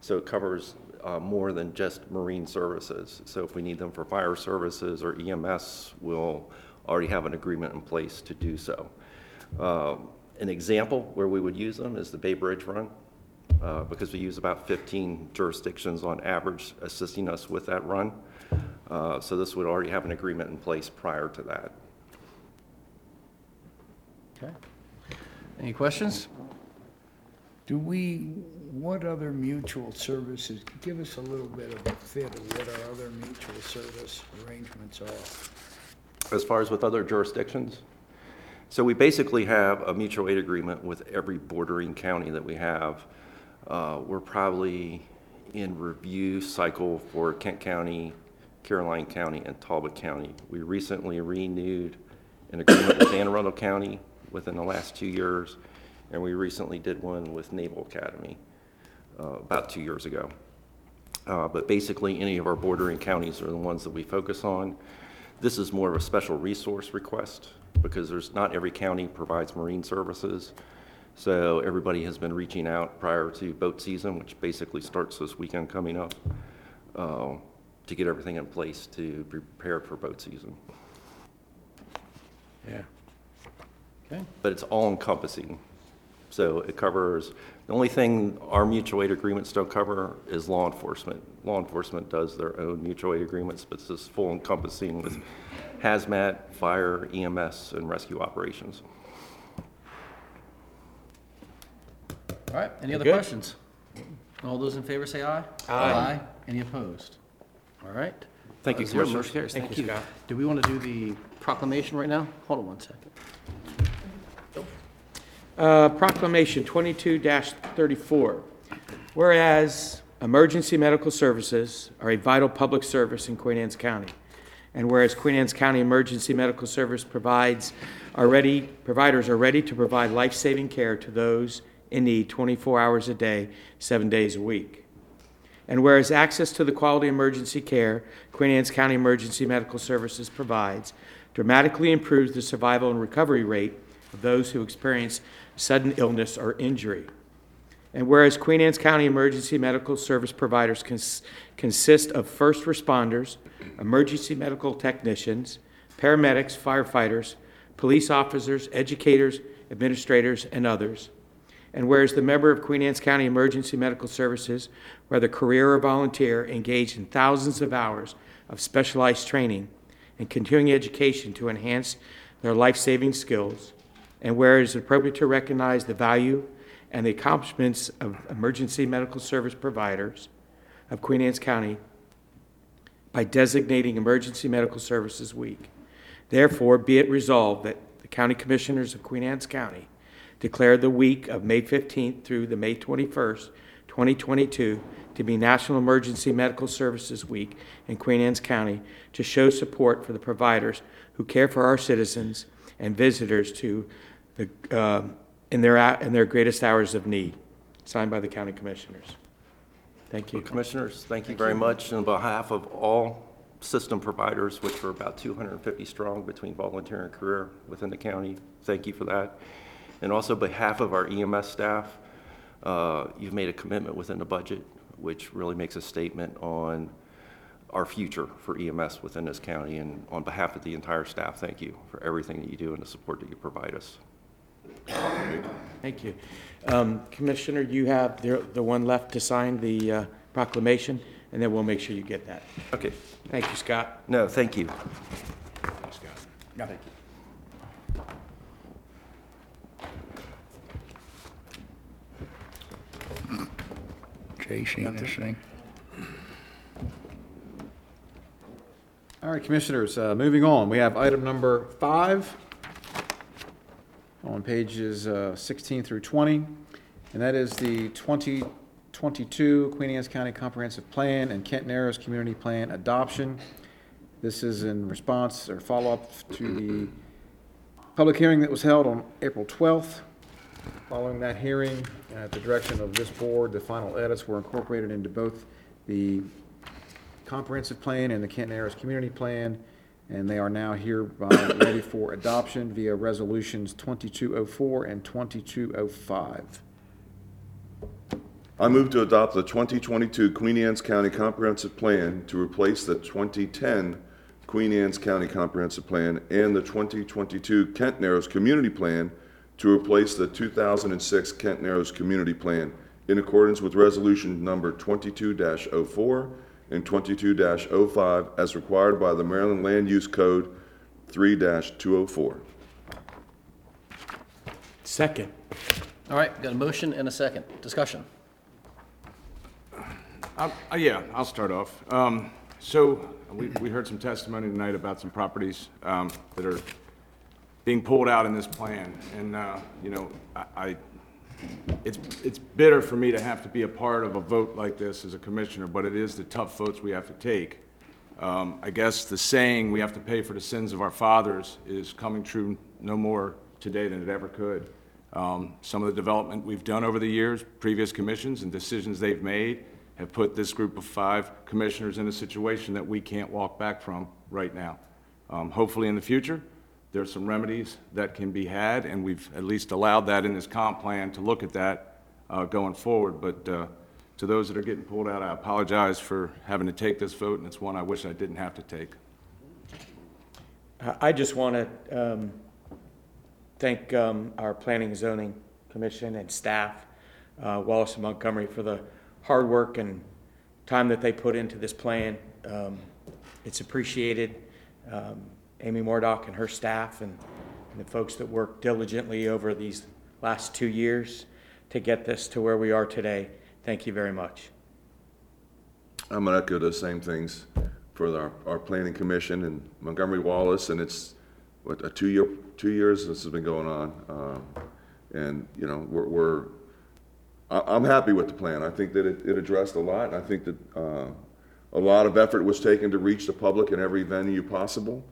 so it covers uh, more than just marine services. So if we need them for fire services or EMS, we'll already have an agreement in place to do so. Um, An example where we would use them is the Bay Bridge Run, uh, because we use about 15 jurisdictions on average assisting us with that run. Uh, So this would already have an agreement in place prior to that. Okay. Any questions? Do we, what other mutual services, give us a little bit of a fit of what our other mutual service arrangements are. As far as with other jurisdictions? So we basically have a mutual aid agreement with every bordering county that we have. Uh, We're probably in review cycle for Kent County, Caroline County, and Talbot County. We recently renewed an agreement with Anne Arundel County within the last two years, and we recently did one with Naval Academy about two years ago. Uh, But basically, any of our bordering counties are the ones that we focus on. This is more of a special resource request because there's, not every county provides marine services. So everybody has been reaching out prior to boat season, which basically starts this weekend coming up, uh, to get everything in place to be prepared for boat season. Yeah. Okay. But it's all encompassing. So it covers, the only thing our mutual aid agreements don't cover is law enforcement. Law enforcement does their own mutual aid agreements, but this is full encompassing with hazmat, fire, EMS, and rescue operations. All right, any other Good. questions? All those in favor say aye. Aye. Any opposed? All right. Thank you, Uh, zero, Commissioner. motion carries. Thank Thank you, you. Scott. Do we want to do the proclamation right now? Hold on one second. Uh, Proclamation 22-34. Whereas emergency medical services are a vital public service in Queen Anne's County, and whereas Queen Anne's County Emergency Medical Service provides, are ready, providers are ready to provide life-saving care to those in need 24 hours a day, seven days a week. And whereas access to the quality emergency care Queen Anne's County Emergency Medical Services provides dramatically improves the survival and recovery rate of those who experience sudden illness or injury. And whereas Queen Anne's County Emergency Medical Service providers cons- consist of first responders, emergency medical technicians, paramedics, firefighters, police officers, educators, administrators, and others. And whereas the member of Queen Anne's County Emergency Medical Services, whether career or volunteer, engaged in thousands of hours of specialized training and continuing education to enhance their life-saving skills. And whereas it's appropriate to recognize the value and the accomplishments of emergency medical service providers of Queen Anne's County by designating Emergency Medical Services Week. Therefore, be it resolved that the County Commissioners of Queen Anne's County declare the week of May 15th through the May 21st, 2022, to be National Emergency Medical Services Week in Queen Anne's County to show support for the providers who care for our citizens and visitors to the, uh, in their, in their greatest hours of need. Signed by the County Commissioners. Thank you. Commissioners, thank you very much. On behalf of all system providers, which are about 250 strong between volunteer and career within the county, thank you for that. And also on behalf of our EMS staff, uh, you've made a commitment within the budget, which really makes a statement on our future for EMS within this county. And on behalf of the entire staff, thank you for everything that you do and the support that you provide us. Thank you. Um, Commissioner, you have the the one left to sign the uh, proclamation, and then we'll make sure you get that. Okay. Thank you, Scott. No, thank you. Thank you. Jay, seen this thing? All right, Commissioners, uh, moving on, we have item number five on pages uh, 16 through 20, and that is the 2022 Queen Anne's County Comprehensive Plan and Kent Narrows Community Plan adoption. This is in response or follow-up to the public hearing that was held on April 12th. Following that hearing, at the direction of this board, the final edits were incorporated into both the comprehensive plan and the Kent Narrows Community Plan, and they are now hereby ready for adoption via resolutions 2204 and 2205. I move to adopt the 2022 Queen Anne's County Comprehensive Plan to replace the 2010 Queen Anne's County Comprehensive Plan and the 2022 Kent Narrows Community Plan to replace the 2006 Kent Narrows Community Plan in accordance with Resolution Number 22-04 and 22-05 as required by the Maryland Land Use Code 3-204. Second. All right, got a motion and a second. Discussion. Uh, uh, Yeah, I'll start off. Um, So, we, we heard some testimony tonight about some properties um, that are being pulled out in this plan. And, uh, you know, I, I- it's, it's bitter for me to have to be a part of a vote like this as a commissioner, but it is the tough votes we have to take. Um, I guess the saying, "We have to pay for the sins of our fathers," is coming true no more today than it ever could. Um, Some of the development we've done over the years, previous commissions and decisions they've made, have put this group of five commissioners in a situation that we can't walk back from right now. Um, Hopefully, in the future, there's some remedies that can be had, and we've at least allowed that in this comp plan to look at that uh, going forward. But uh, to those that are getting pulled out, I apologize for having to take this vote, and it's one I wish I didn't have to take. I I just want to thank um, our Planning and Zoning Commission and staff, uh, Wallace and Montgomery, for the hard work and time that they put into this plan. Um, It's appreciated. Um, Amy Moredock and her staff and and the folks that worked diligently over these last two years to get this to where we are today. Thank you very much. I'm gonna echo those same things for our, our planning commission and Montgomery Wallace, and it's, what, a two-year, two years this has been going on. Um, And, you know, we're, we're, I, I'm happy with the plan. I think that it, it addressed a lot. I think that, uh, a lot of effort was taken to reach the public in every venue possible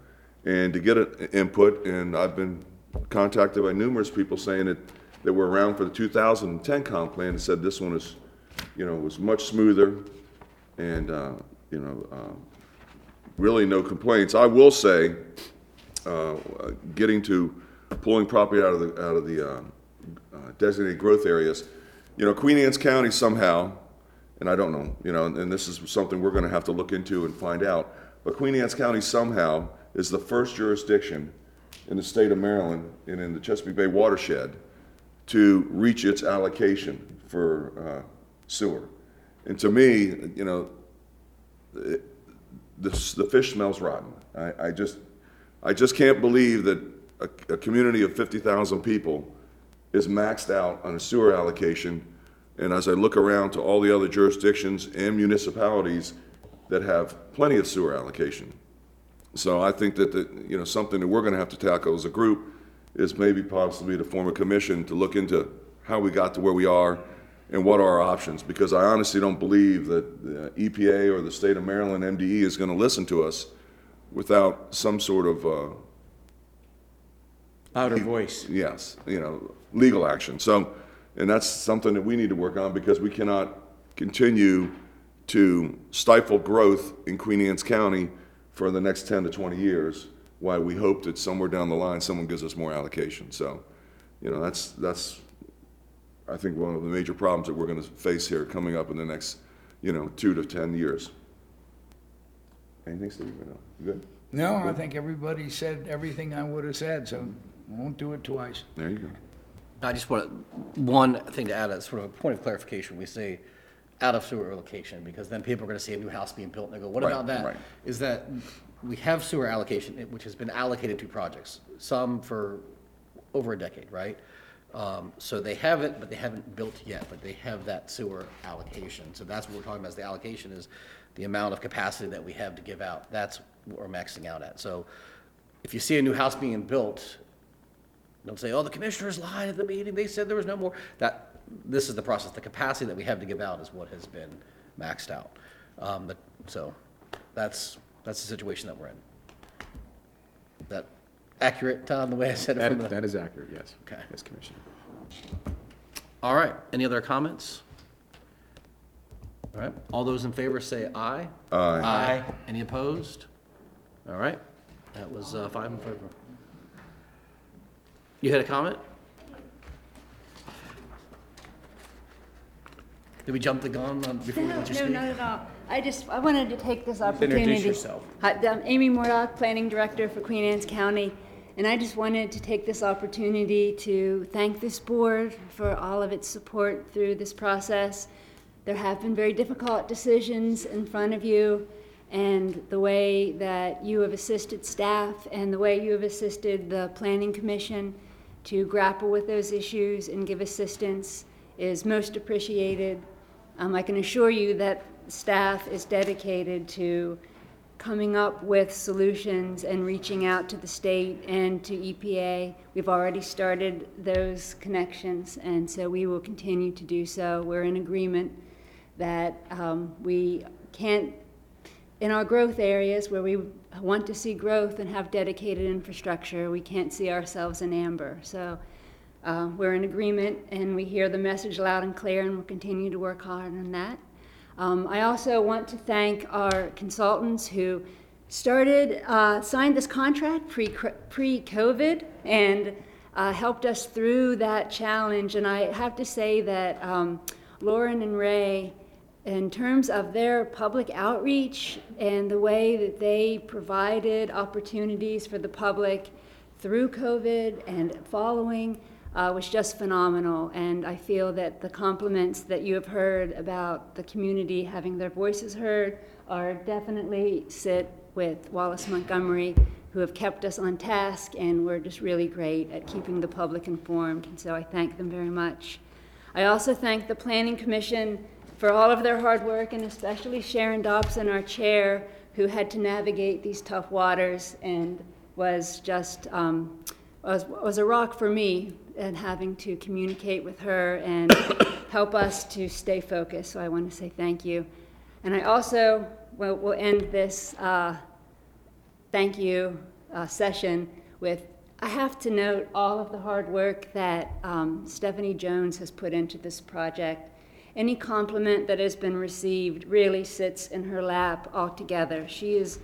and to get it input, and I've been contacted by numerous people saying that, that were around for the 2010 comp plan and said this one is, you know, was much smoother, and, uh, you know, um, really no complaints. I will say, uh, getting to pulling property out of the, out of the uh, uh, designated growth areas, you know, Queen Anne's County somehow, and I don't know, you know, and this is something we're gonna have to look into and find out, but Queen Anne's County somehow is the first jurisdiction in the state of Maryland and in the Chesapeake Bay watershed to reach its allocation for uh, sewer. And to me, you know, the, the fish smells rotten. I, I just, I just can't believe that a, a community of fifty thousand people is maxed out on a sewer allocation. And as I look around to all the other jurisdictions and municipalities that have plenty of sewer allocation. So I think that, the you know, something that we're gonna have to tackle as a group is maybe possibly to form a commission to look into how we got to where we are and what are our options, because I honestly don't believe that the EPA or the state of Maryland MDE is gonna listen to us without some sort of, uh, Louder voice. yes, you know, legal action. So, and that's something that we need to work on because we cannot continue to stifle growth in Queen Anne's County for the next 10 to 20 years while we hope that somewhere down the line, someone gives us more allocation. So, you know, that's, that's, I think, one of the major problems that we're going to face here coming up in the next, you know, two to 10 years. Anything, Steve? or no? You good? No, I think everybody said everything I would have said, so won't do it twice. There you go. I just want, one thing to add, as sort of a point of clarification, we say out of sewer allocation, because then people are gonna see a new house being built, and they go, what Right, about that? right. Is that we have sewer allocation, which has been allocated to projects, some for over a decade, right? Um, so they have it, but they haven't built yet, but they have that sewer allocation. So that's what we're talking about, is the allocation is the amount of capacity that we have to give out. That's what we're maxing out at. So if you see a new house being built, don't say, oh, the commissioners lied at the meeting, they said there was no more. That, this is the process, the capacity that we have to give out is what has been maxed out. Um, but, so, that's That's the situation that we're in. That accurate, Tom, the way I said it from That, the? that is accurate, yes. Okay. Yes, Commissioner. All right, any other comments? All right, all those in favor say aye. Aye. Aye. Any opposed? All right, that was uh, five in favor. You had a comment? Did we jump the gun on- before we No, let you no, speak? not at all. I just, I wanted to take this opportunity. Introduce yourself. Hi, I'm Amy Moredock, Planning Director for Queen Anne's County, and I just wanted to take this opportunity to thank this board for all of its support through this process. There have been very difficult decisions in front of you, and the way that you have assisted staff and the way you have assisted the Planning Commission to grapple with those issues and give assistance is most appreciated. Um, I can assure you that staff is dedicated to coming up with solutions and reaching out to the state and to EPA. We've already started those connections, and so we will continue to do so. We're in agreement that um, we can't, in our growth areas where we want to see growth and have dedicated infrastructure, we can't see ourselves in amber. So uh, we're in agreement, and we hear the message loud and clear, and we'll continue to work hard on that. Um, I also want to thank our consultants who started, uh, signed this contract pre pre-COVID and uh, helped us through that challenge. And I have to say that um, Lauren and Ray, in terms of their public outreach and the way that they provided opportunities for the public through COVID and following, uh, was just phenomenal. And I feel that the compliments that you have heard about the community having their voices heard are definitely sit with Wallace Montgomery, who have kept us on task and were just really great at keeping the public informed. And so I thank them very much. I also thank the Planning Commission for all of their hard work, and especially Sharon Dobson, our chair, who had to navigate these tough waters and was just um, was, was a rock for me and having to communicate with her and help us to stay focused. So I want to say thank you. And I also will, will end this uh, thank you uh, session with I have to note all of the hard work that um, Stephanie Jones has put into this project. Any compliment that has been received really sits in her lap altogether. She has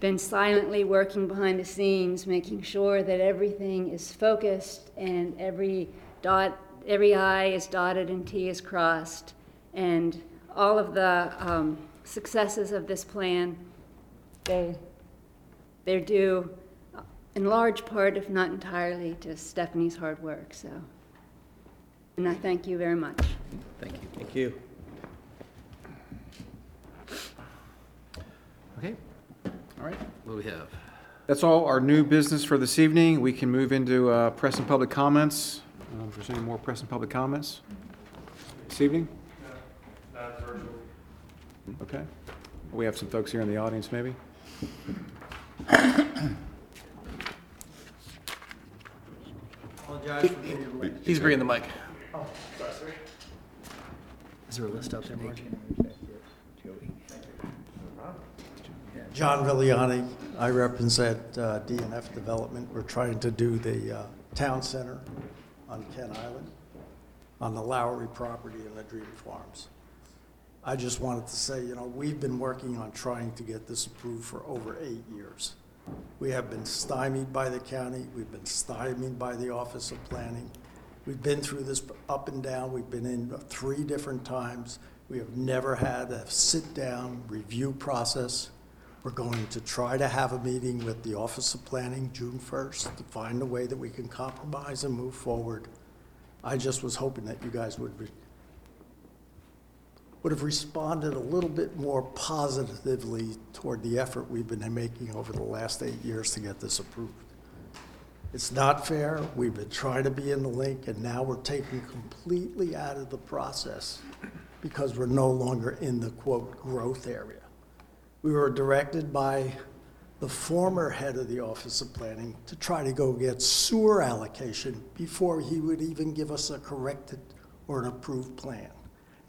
been silently working behind the scenes, making sure that everything is focused and every dot, every I is dotted and T is crossed. And all of the um, successes of this plan, they, they're due in large part, if not entirely, to Stephanie's hard work, so. And I thank you very much. Thank you. Thank you. All right, what do we have? That's all our new business for this evening. We can move into uh, press and public comments. Um, If there's any more press and public comments this evening? Okay. We have some folks here in the audience, maybe? Apologize for being He's bringing the mic. Is there a list out there, Margie? John Villiani, I represent uh, DNF Development. We're trying to do the uh, town center on Kent Island, on the Lowry property in the Dream Farms. I just wanted to say, you know, we've been working on trying to get this approved for over eight years. We have been stymied by the county, we've been stymied by the Office of Planning. We've been through this up and down, we've been in three different times. We have never had a sit-down review process. We're going to try to have a meeting with the Office of Planning June 1st to find a way that we can compromise and move forward. I just was hoping that you guys would be, would have responded a little bit more positively toward the effort we've been making over the last eight years to get this approved. It's not fair. We've been trying to be in the link, and now we're taken completely out of the process because we're no longer in the quote growth area. We were directed by the former head of the Office of Planning to try to go get sewer allocation before he would even give us a corrected or an approved plan.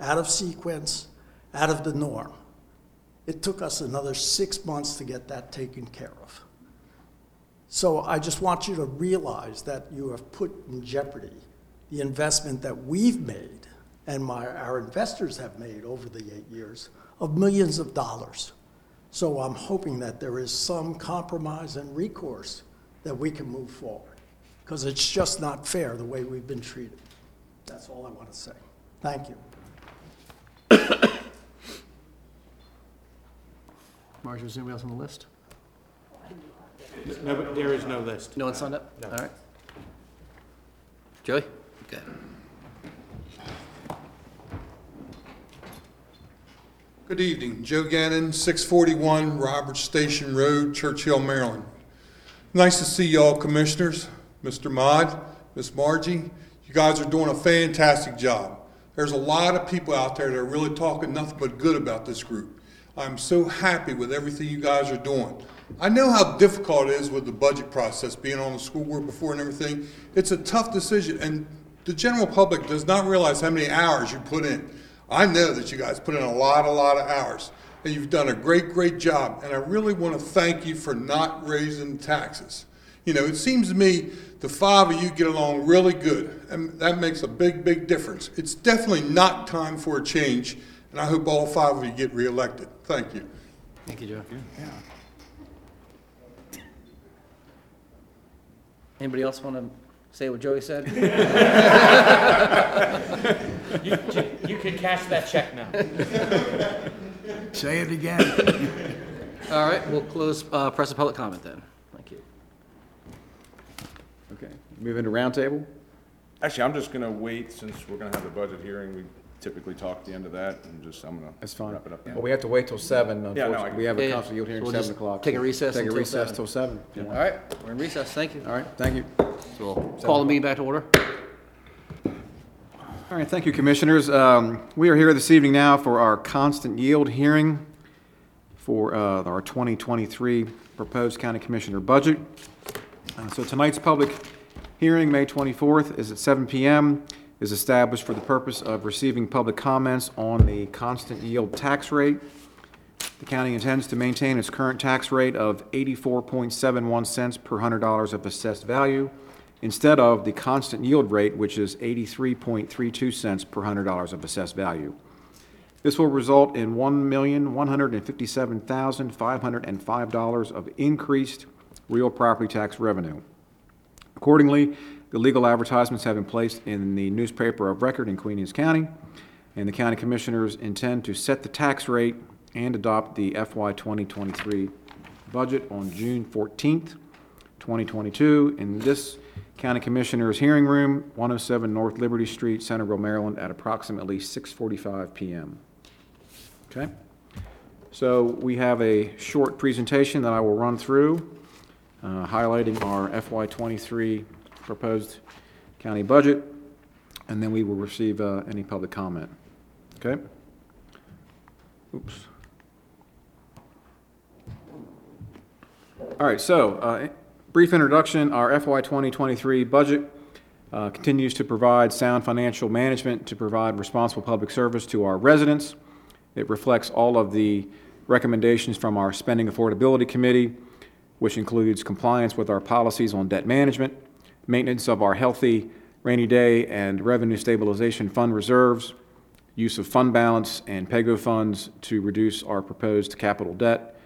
Out of sequence, out of the norm. It took us another six months to get that taken care of. So I just want you to realize that you have put in jeopardy the investment that we've made and my, our investors have made over the eight years of millions of dollars. So I'm hoping that there is some compromise and recourse that we can move forward, because it's just not fair the way we've been treated. That's all I want to say. Thank you. Marjorie, is anybody else on the list? No, but there is no list. No one signed up? All right. Joey? Okay. Good evening. Joe Gannon, 641 Roberts Station Road, Church Hill, Maryland. Nice to see y'all commissioners, Mr. Mod, Miss Margie. You guys are doing a fantastic job. There's a lot of people out there that are really talking nothing but good about this group. I'm so happy with everything you guys are doing. I know how difficult it is with the budget process, being on the school board before and everything. It's a tough decision, and the general public does not realize how many hours you put in. I know that you guys put in a lot, a lot of hours, and you've done a great, great job. And I really want to thank you for not raising taxes. You know, it seems to me the five of you get along really good, and that makes a big, big difference. It's definitely not time for a change, and I hope all five of you get reelected. Thank you. Thank you, Joe. Yeah. Anybody else want to say what Joey said? You, you- you can cash that check now. Say it again. All right, we'll close uh, press and public comment then. Thank you. Okay, move into roundtable. Actually, I'm just gonna wait, since we're gonna have the budget hearing, we typically talk at the end of that, and just, I'm gonna That's fine. wrap it up. then. Well, we have to wait till seven, Yeah, no, I- unfortunately. We have a yeah. constant yield hearing So at we'll seven just o'clock. take a recess Take a until recess 7. till seven. All right, we're in recess. Thank you. All right, thank you. So we'll call the meeting back to order. All right, thank you, Commissioners. Um, We are here this evening now for our constant yield hearing for uh, our 2023 proposed county commissioner budget. Uh, So tonight's public hearing, May 24th, is at 7 PM, is established for the purpose of receiving public comments on the constant yield tax rate. The county intends to maintain its current tax rate of 84.71 cents per hundred dollars of assessed value instead of the constant yield rate, which is 83.32 cents per hundred dollars of assessed value. This will result in $1,157,505 of increased real property tax revenue. Accordingly, the legal advertisements have been placed in the newspaper of record in Queen Anne's County, and the county commissioners intend to set the tax rate and adopt the FY 2023 budget on June 14th, 2022, in this county commissioners' hearing room, 107 North Liberty Street, Centreville, Maryland, at approximately 6:45 PM. Okay? So we have a short presentation that I will run through, uh, highlighting our FY '23 proposed county budget, and then we will receive uh, any public comment. Okay? Oops. All right, so, uh, brief introduction, our FY 2023 budget uh, continues to provide sound financial management to provide responsible public service to our residents. It reflects all of the recommendations from our Spending Affordability Committee, which includes compliance with our policies on debt management, maintenance of our healthy rainy day and revenue stabilization fund reserves, use of fund balance and PAYGO funds to reduce our proposed capital debt.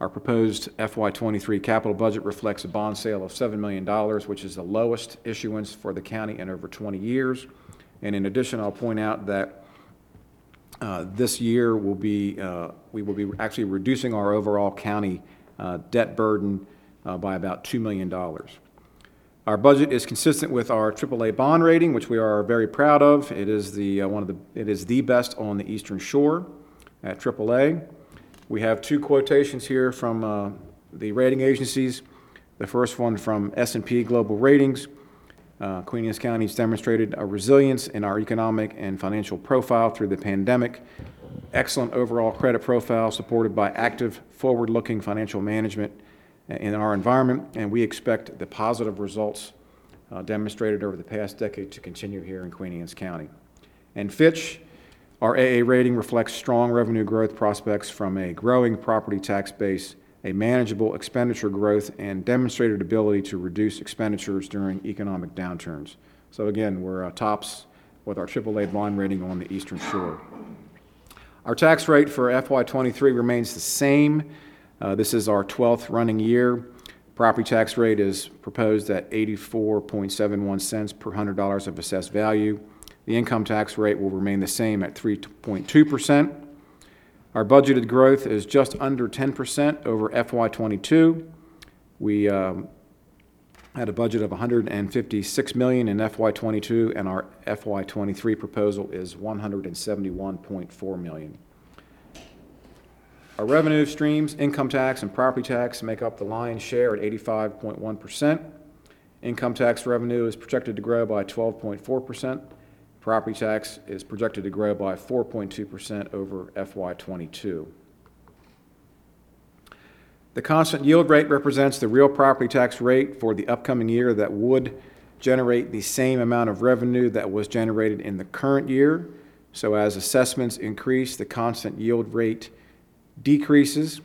Our proposed FY '23 capital budget reflects a bond sale of $7 million, which is the lowest issuance for the county in over 20 years. And in addition, I'll point out that uh, This year will be, uh, we will be actually reducing our overall county uh, debt burden uh, by about $2 million. Our budget is consistent with our AAA bond rating, which we are very proud of. It is the, uh, one of the, it is the best on the Eastern Shore at AAA. We have two quotations here from uh, the rating agencies. The first one from s and P Global Ratings. Uh, Queen Anne's County has demonstrated a resilience in our economic and financial profile through the pandemic. Excellent overall credit profile supported by active, forward-looking financial management in our environment, and we expect the positive results uh, demonstrated over the past decade to continue here in Queen Anne's County. And Fitch Our AA rating reflects strong revenue growth prospects from a growing property tax base, a manageable expenditure growth, and demonstrated ability to reduce expenditures during economic downturns. So again, we're uh, tops with our AAA bond rating on the Eastern Shore. Our tax rate for FY '23 remains the same. Uh, This is our 12th running year. Property tax rate is proposed at 84.71 cents per hundred dollars of assessed value. The income tax rate will remain the same at 3.2%. Our budgeted growth is just under 10% over FY '22. We um, had a budget of 156 million in FY '22, and our FY '23 proposal is 171.4 million. Our revenue streams, income tax and property tax, make up the lion's share at 85.1%. Income tax revenue is projected to grow by 12.4%. Property tax is projected to grow by 4.2% over FY '22. The constant yield rate represents the real property tax rate for the upcoming year that would generate the same amount of revenue that was generated in the current year. So as assessments increase, the constant yield rate decreases.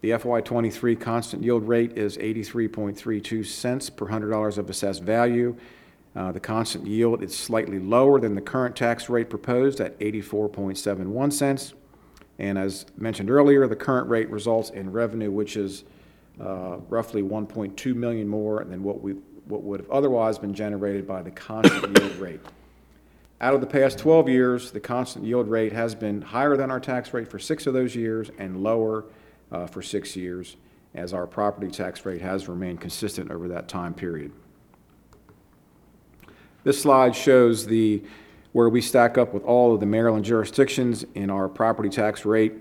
The FY '23 constant yield rate is 83.32 cents per hundred dollars of assessed value. Uh, The constant yield is slightly lower than the current tax rate proposed at 84.71 cents. And as mentioned earlier, the current rate results in revenue which is uh, roughly 1.2 million more than what we, what would have otherwise been generated by the constant yield rate. Out of the past 12 years, the constant yield rate has been higher than our tax rate for six of those years and lower uh, for six years, as our property tax rate has remained consistent over that time period. This slide shows the, where we stack up with all of the Maryland jurisdictions in our property tax rate.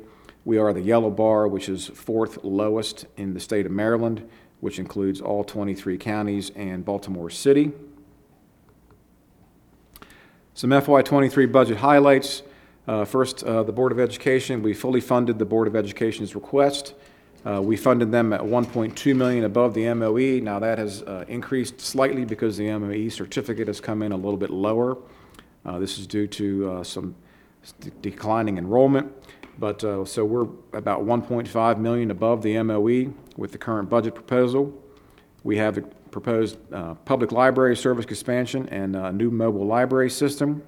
We are the yellow bar, which is fourth lowest in the state of Maryland, which includes all 23 counties and Baltimore City. Some FY '23 budget highlights. Uh, First, uh, the Board of Education, we fully funded the Board of Education's request. Uh, We funded them at 1.2 million above the MOE. Now, that has uh, increased slightly because the MOE certificate has come in a little bit lower. Uh, This is due to uh, some s- declining enrollment. But, uh, so we're about 1.5 million above the MOE with the current budget proposal. We have proposed uh, public library service expansion and a new mobile library system.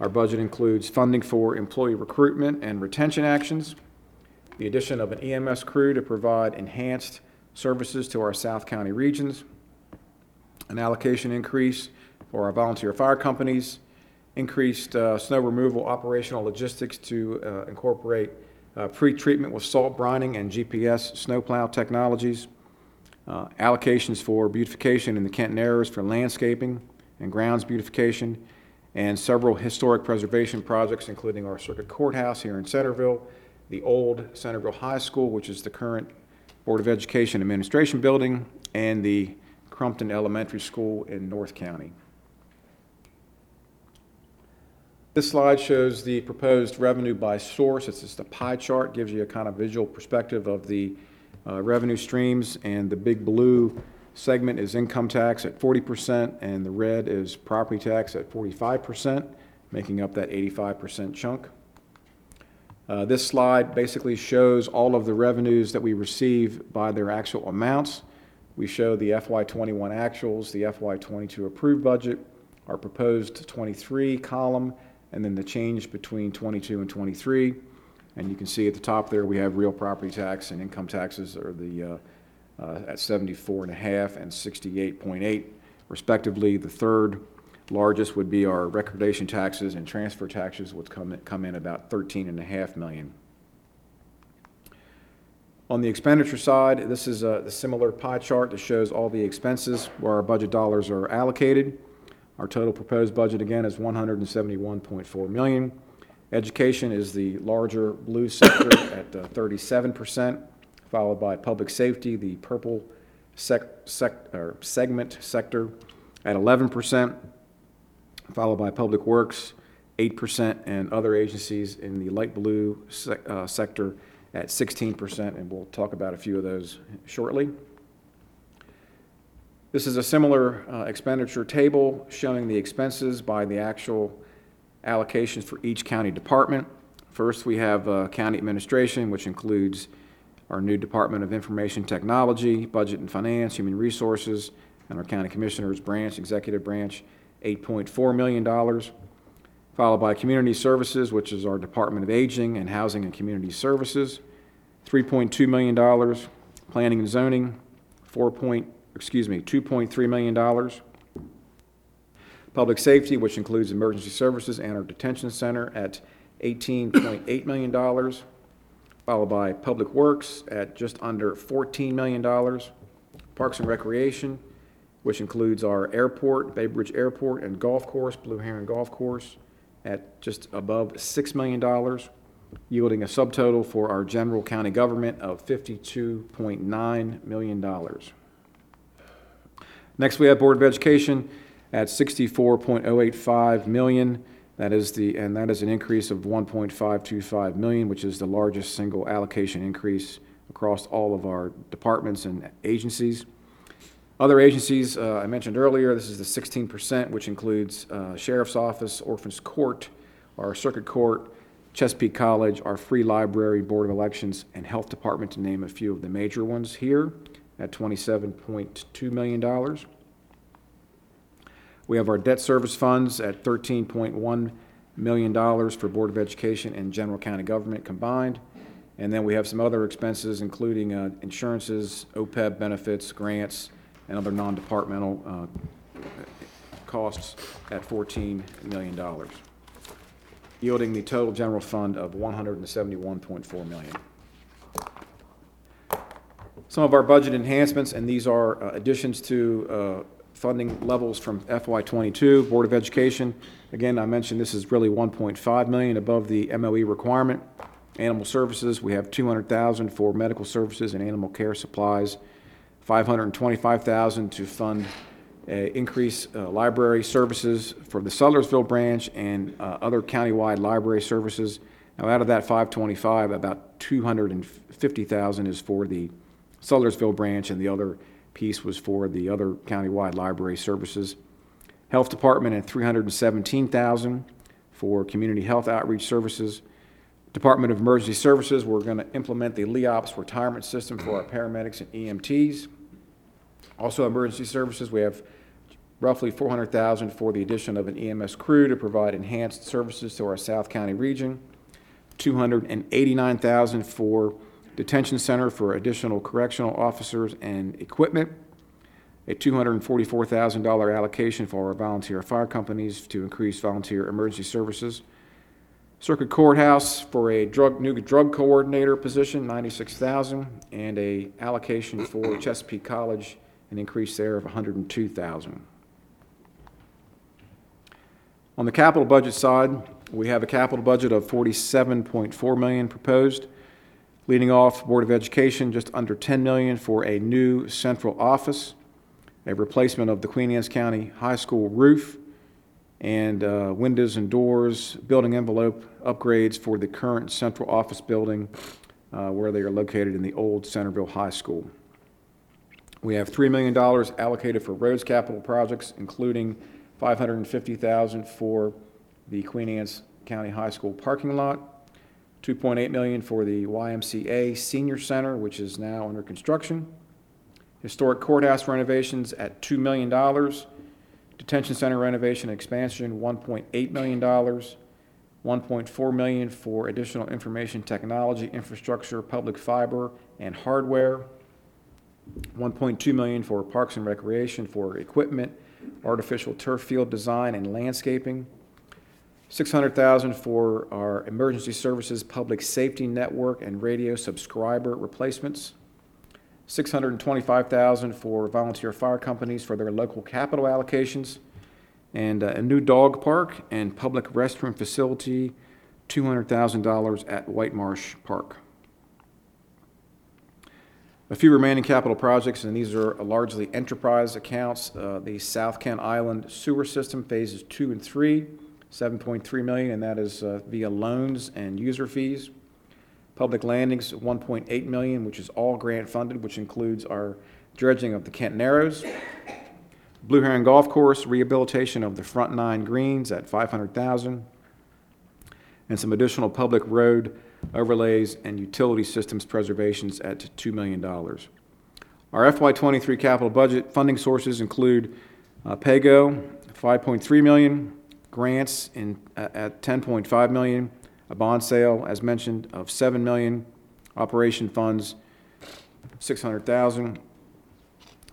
Our budget includes funding for employee recruitment and retention actions, the addition of an EMS crew to provide enhanced services to our South County regions, an allocation increase for our volunteer fire companies, increased uh, snow removal operational logistics to uh, incorporate uh, pre-treatment with salt brining and GPS snowplow technologies, uh, allocations for beautification in the Kent Narrows for landscaping and grounds beautification, and several historic preservation projects, including our Circuit Courthouse here in Centreville, the old Centreville High School, which is the current Board of Education Administration Building, and the Crumpton Elementary School in North County. This slide shows the proposed revenue by source. It's just a pie chart, gives you a kind of visual perspective of the uh, revenue streams, and the big blue segment is income tax at 40%, and the red is property tax at 45%, making up that 85% chunk. Uh, This slide basically shows all of the revenues that we receive by their actual amounts. We show the FY '21 actuals, the FY '22 approved budget, our proposed '23 column, and then the change between '22 and '23. And you can see at the top there, we have real property tax and income taxes are the, uh, uh, at 74 and a half and 68.8 respectively. The third largest would be our recordation taxes and transfer taxes, which come, in- come in about 13 and a half million. On the expenditure side, this is a a similar pie chart that shows all the expenses where our budget dollars are allocated. Our total proposed budget, again, is 171.4 million. Education is the larger blue sector at uh, 37%, followed by public safety, the purple sec, sec, or segment sector at 11%, followed by public works, 8%, and other agencies in the light blue sec, uh, sector at 16%, and we'll talk about a few of those shortly. This is a similar uh, expenditure table showing the expenses by the actual allocations for each county department. First, we have uh, county administration, which includes our new Department of Information Technology, Budget and Finance, Human Resources, and our county commissioners branch, executive branch, $8.4 million. Followed by Community Services, which is our Department of Aging and Housing and Community Services, $3.2 million. Planning and Zoning, 4 point, excuse me, $2.3 million. Public Safety, which includes Emergency Services and our Detention Center at $18.8 million, followed by Public Works at just under $14 million. Parks and Recreation, which includes our airport, Bay Bridge Airport and Golf Course, Blue Heron Golf Course, at just above $6 million, yielding a subtotal for our general county government of $52.9 million. Next, we have Board of Education at 64.085 million. That is the, and that is an increase of 1.525 million, which is the largest single allocation increase across all of our departments and agencies. Other agencies, uh, I mentioned earlier, this is the 16%, which includes uh, Sheriff's Office, Orphans Court, our Circuit Court, Chesapeake College, our Free Library, Board of Elections, and Health Department, to name a few of the major ones here, at $27.2 million. We have our debt service funds at $13.1 million for Board of Education and General County Government combined. And then we have some other expenses, including uh, insurances, OPEB benefits, grants, and other non-departmental uh, costs at $14 million, yielding the total general fund of 171.4 million. Some of our budget enhancements, and these are uh, additions to uh, funding levels from FY '22, Board of Education. Again, I mentioned this is really 1.5 million above the MOE requirement. Animal Services, we have 200,000 for medical services and animal care supplies, 525,000 to fund uh, increase uh, library services for the Sudlersville branch and uh, other countywide library services. Now, out of that 525, about 250,000 is for the Sudlersville branch, and the other piece was for the other countywide library services. Health Department at 317,000 for community health outreach services. Department of Emergency Services, we're going to implement the LEOPS retirement system for our paramedics and EMTs. Also, emergency services, we have roughly 400,000 for the addition of an EMS crew to provide enhanced services to our South County region. 289,000 for detention center for additional correctional officers and equipment. A $244,000 allocation for our volunteer fire companies to increase volunteer emergency services. Circuit Courthouse for a drug, new drug coordinator position, 96,000, and a allocation for Chesapeake College, an increase there of 102,000. On the capital budget side, we have a capital budget of 47.4 million proposed. Leading off, Board of Education, just under 10 million for a new central office, a replacement of the Queen Anne's County High School roof, and uh, windows and doors, building envelope upgrades for the current central office building uh, where they are located in the old Centreville High School. We have $3 million allocated for roads capital projects, including 550,000 for the Queen Anne's County High School parking lot, 2.8 million for the YMCA Senior Center, which is now under construction, historic courthouse renovations at $2 million, detention center renovation expansion, $1.8 million, 1.4 million for additional information technology infrastructure, public fiber, and hardware, 1.2 million for parks and recreation for equipment, artificial turf field design and landscaping, 600,000 for our emergency services, public safety network and radio subscriber replacements, 625,000 for volunteer fire companies for their local capital allocations, and uh, a new dog park and public restroom facility, $200,000 at White Marsh Park. A few remaining capital projects, and these are largely enterprise accounts. Uh, The South Kent Island Sewer System Phases Two and Three, 7.3 million, and that is uh, via loans and user fees. Public Landings, 1.8 million, which is all grant funded, which includes our dredging of the Kent Narrows. Blue Heron Golf Course, rehabilitation of the front nine greens at 500,000. and some additional public road overlays and utility systems preservations at $2 million. Our FY23 capital budget funding sources include uh, PAYGO, 5.3 million, grants in, at 10.5 million, a bond sale, as mentioned, of 7 million, operation funds, 600,000,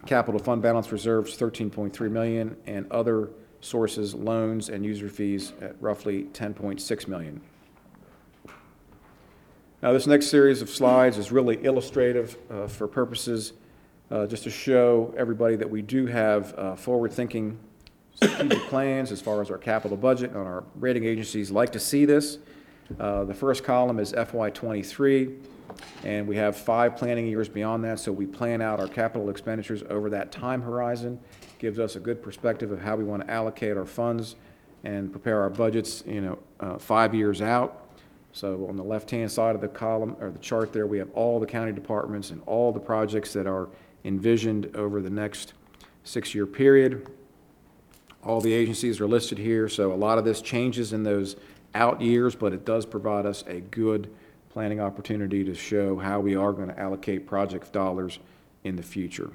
capital fund balance reserves, 13.3 million, and other sources, loans and user fees at roughly 10.6 million. Now, this next series of slides is really illustrative uh, for purposes uh, just to show everybody that we do have uh, forward-thinking strategic plans as far as our capital budget, and our rating agencies like to see this. Uh, The first column is FY '23, and we have five planning years beyond that, so we plan out our capital expenditures over that time horizon. Gives us a good perspective of how we want to allocate our funds and prepare our budgets, you know, uh, five years out. So on the left-hand side of the column, or the chart there, we have all the county departments and all the projects that are envisioned over the next six-year period. All the agencies are listed here, so a lot of this changes in those out years, but it does provide us a good planning opportunity to show how we are going to allocate project dollars in the future.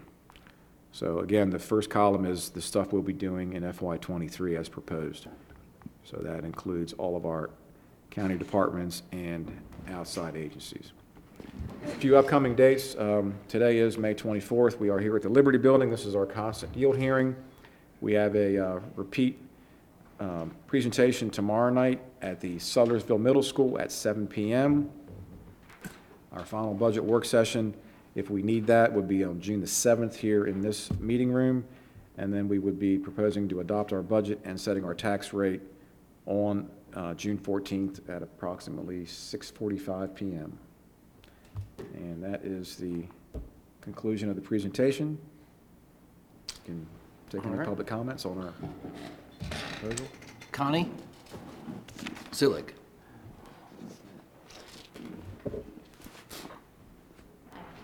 So again, the first column is the stuff we'll be doing in FY '23 as proposed. So that includes all of our county departments and outside agencies. A few upcoming dates. Um, Today is May 24th. We are here at the Liberty Building. This is our constant yield hearing. We have a uh, repeat um, presentation tomorrow night at the Sudlersville Middle School at 7 PM. Our final budget work session, if we need that, would be on June the 7th here in this meeting room. And then we would be proposing to adopt our budget and setting our tax rate on uh, June 14th at approximately 6:45 PM. And that is the conclusion of the presentation. Can take any All right. public comments on our proposal. Connie? Zillig?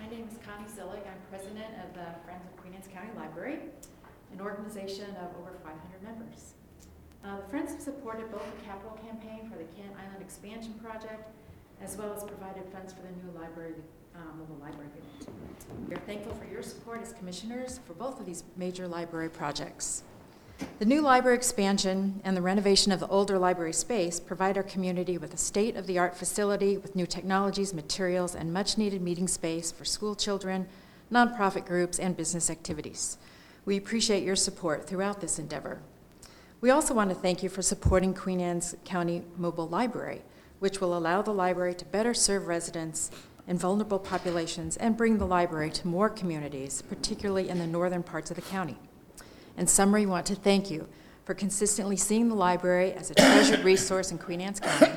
My name is Connie Zillig. I'm president of the Friends of Queen Anne's County Library, an organization of over 500 members. Uh, The Friends have supported both the capital campaign for the Kent Island expansion project, as well as provided funds for the new library, uh, mobile library unit. We are thankful for your support as commissioners for both of these major library projects. The new library expansion and the renovation of the older library space provide our community with a state-of-the-art facility with new technologies, materials, and much-needed meeting space for school children, nonprofit groups, and business activities. We appreciate your support throughout this endeavor. We also want to thank you for supporting Queen Anne's County Mobile Library, which will allow the library to better serve residents and vulnerable populations and bring the library to more communities, particularly in the northern parts of the county. In summary, we want to thank you for consistently seeing the library as a treasured resource in Queen Anne's County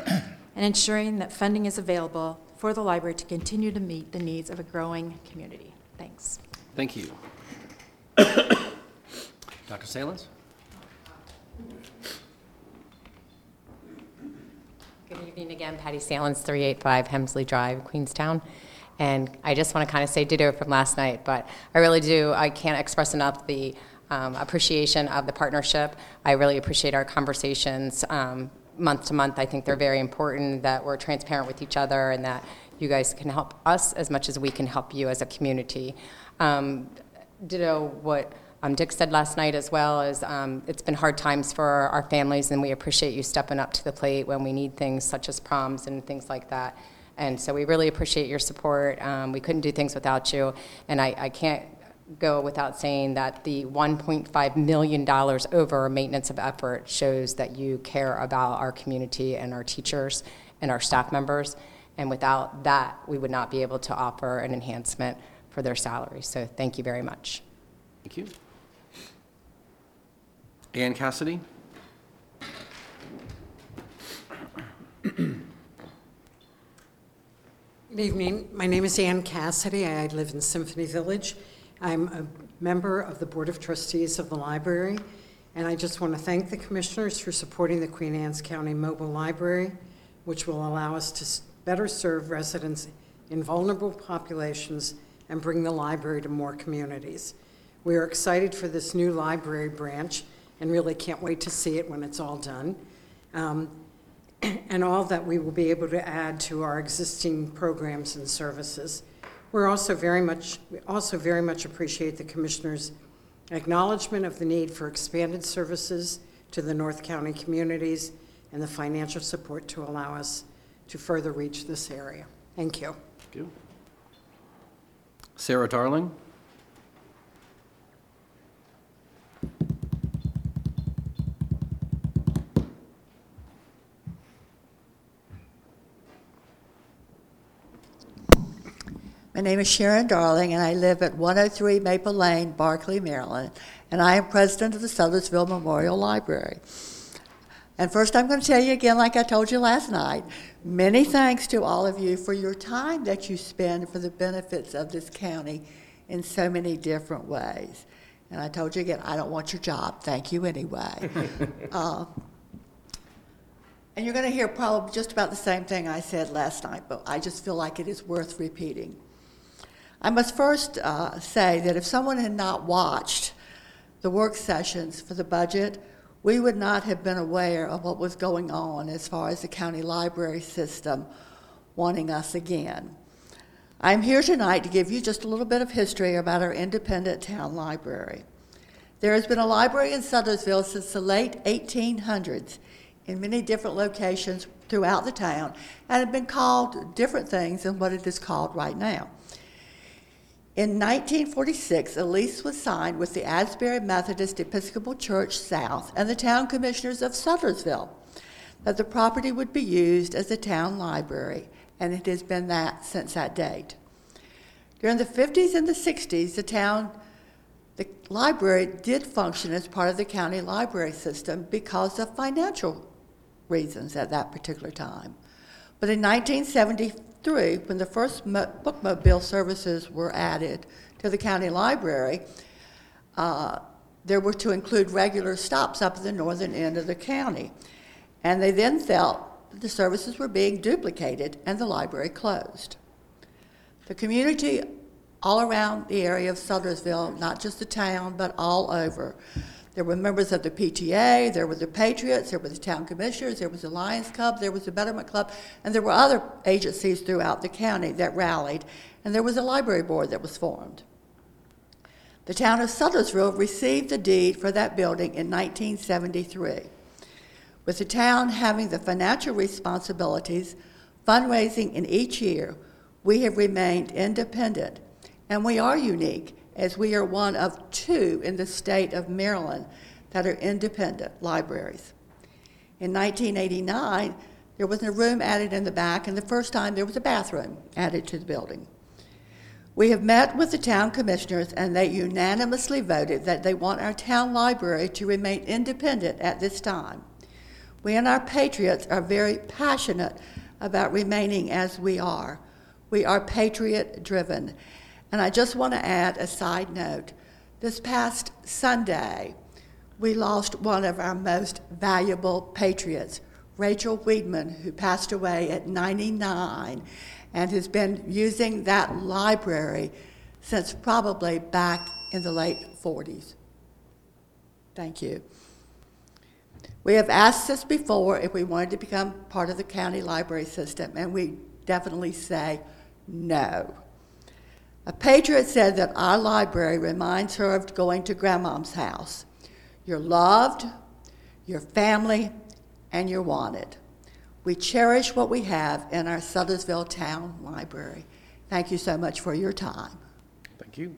and ensuring that funding is available for the library to continue to meet the needs of a growing community. Thanks. Thank you. Dr. Saelens? Good evening again, Patty Saelens, 385 Hemsley Drive, Queenstown. And I just want to kind of say ditto from last night, but I really do, I can't express enough the um, appreciation of the partnership. I really appreciate our conversations um, month to month. I think they're very important, that we're transparent with each other, and that you guys can help us as much as we can help you as a community. Um, ditto what um, Dick said last night as well is um, it's been hard times for our families, and we appreciate you stepping up to the plate when we need things such as proms and things like that. And so we really appreciate your support. Um, we couldn't do things without you, and I, I can't go without saying that the $1.5 million over maintenance of effort shows that you care about our community and our teachers and our staff members. And without that, we would not be able to offer an enhancement for their salary. So thank you very much. Thank you. Ann Cassidy? Good evening. My name is Ann Cassidy. I live in Symphony Village. I'm a member of the Board of Trustees of the library, and I just want to thank the commissioners for supporting the Queen Anne's County Mobile Library, which will allow us to better serve residents in vulnerable populations and bring the library to more communities. We are excited for this new library branch and really can't wait to see it when it's all done. Um, and all that we will be able to add to our existing programs and services. We're also very much, we also very much appreciate the Commissioner's acknowledgement of the need for expanded services to the North County communities and the financial support to allow us to further reach this area. Thank you. Thank you. Sarah Darling? My name is Sharon Darling, and I live at 103 Maple Lane, Barclay, Maryland, and I am president of the Sudlersville Memorial Library. And first, I'm going to tell you again, like I told you last night, many thanks to all of you for your time that you spend for the benefits of this county in so many different ways. And I told you again, I don't want your job. Thank you anyway. uh, and you're going to hear probably just about the same thing I said last night, but I just feel like it is worth repeating. I must first uh, say that if someone had not watched the work sessions for the budget, we would not have been aware of what was going on as far as the county library system wanting us again. I'm here tonight to give you just a little bit of history about our independent town library. There has been a library in Sudlersville since the late 1800s in many different locations throughout the town and have been called different things than what it is called right now. In 1946, a lease was signed with the Asbury Methodist Episcopal Church South and the town commissioners of Sudlersville that the property would be used as a town library, and it has been that since that date. During the 50s and the 60s, the town the library did function as part of the county library system because of financial reasons at that particular time. But in 1973, when the first mo- bookmobile services were added to the county library, uh, there were to include regular stops up at the northern end of the county. And they then felt that the services were being duplicated and the library closed. The community all around the area of Sudlersville, not just the town, but all over. There were members of the PTA, there were the Patriots, there were the town commissioners, there was the Lions Club, there was the Betterment Club, and there were other agencies throughout the county that rallied, and there was a library board that was formed. The town of Sudlersville received the deed for that building in 1973. With the town having the financial responsibilities, fundraising in each year, we have remained independent and we are unique as we are one of two in the state of Maryland that are independent libraries. In 1989, there was a room added in the back, and the first time there was a bathroom added to the building. We have met with the town commissioners, and they unanimously voted that they want our town library to remain independent at this time. We and our patriots are very passionate about remaining as we are. We are patriot driven, and I just want to add a side note. This past Sunday, we lost one of our most valuable patriots, Rachel Weedman, who passed away at 99 and has been using that library since probably back in the late 40s. Thank you. We have asked this before if we wanted to become part of the county library system, and we definitely say no. A patriot said that our library reminds her of going to grandmom's house. You're loved, you're family, and you're wanted. We cherish what we have in our Sudlersville Town Library. Thank you so much for your time. Thank you.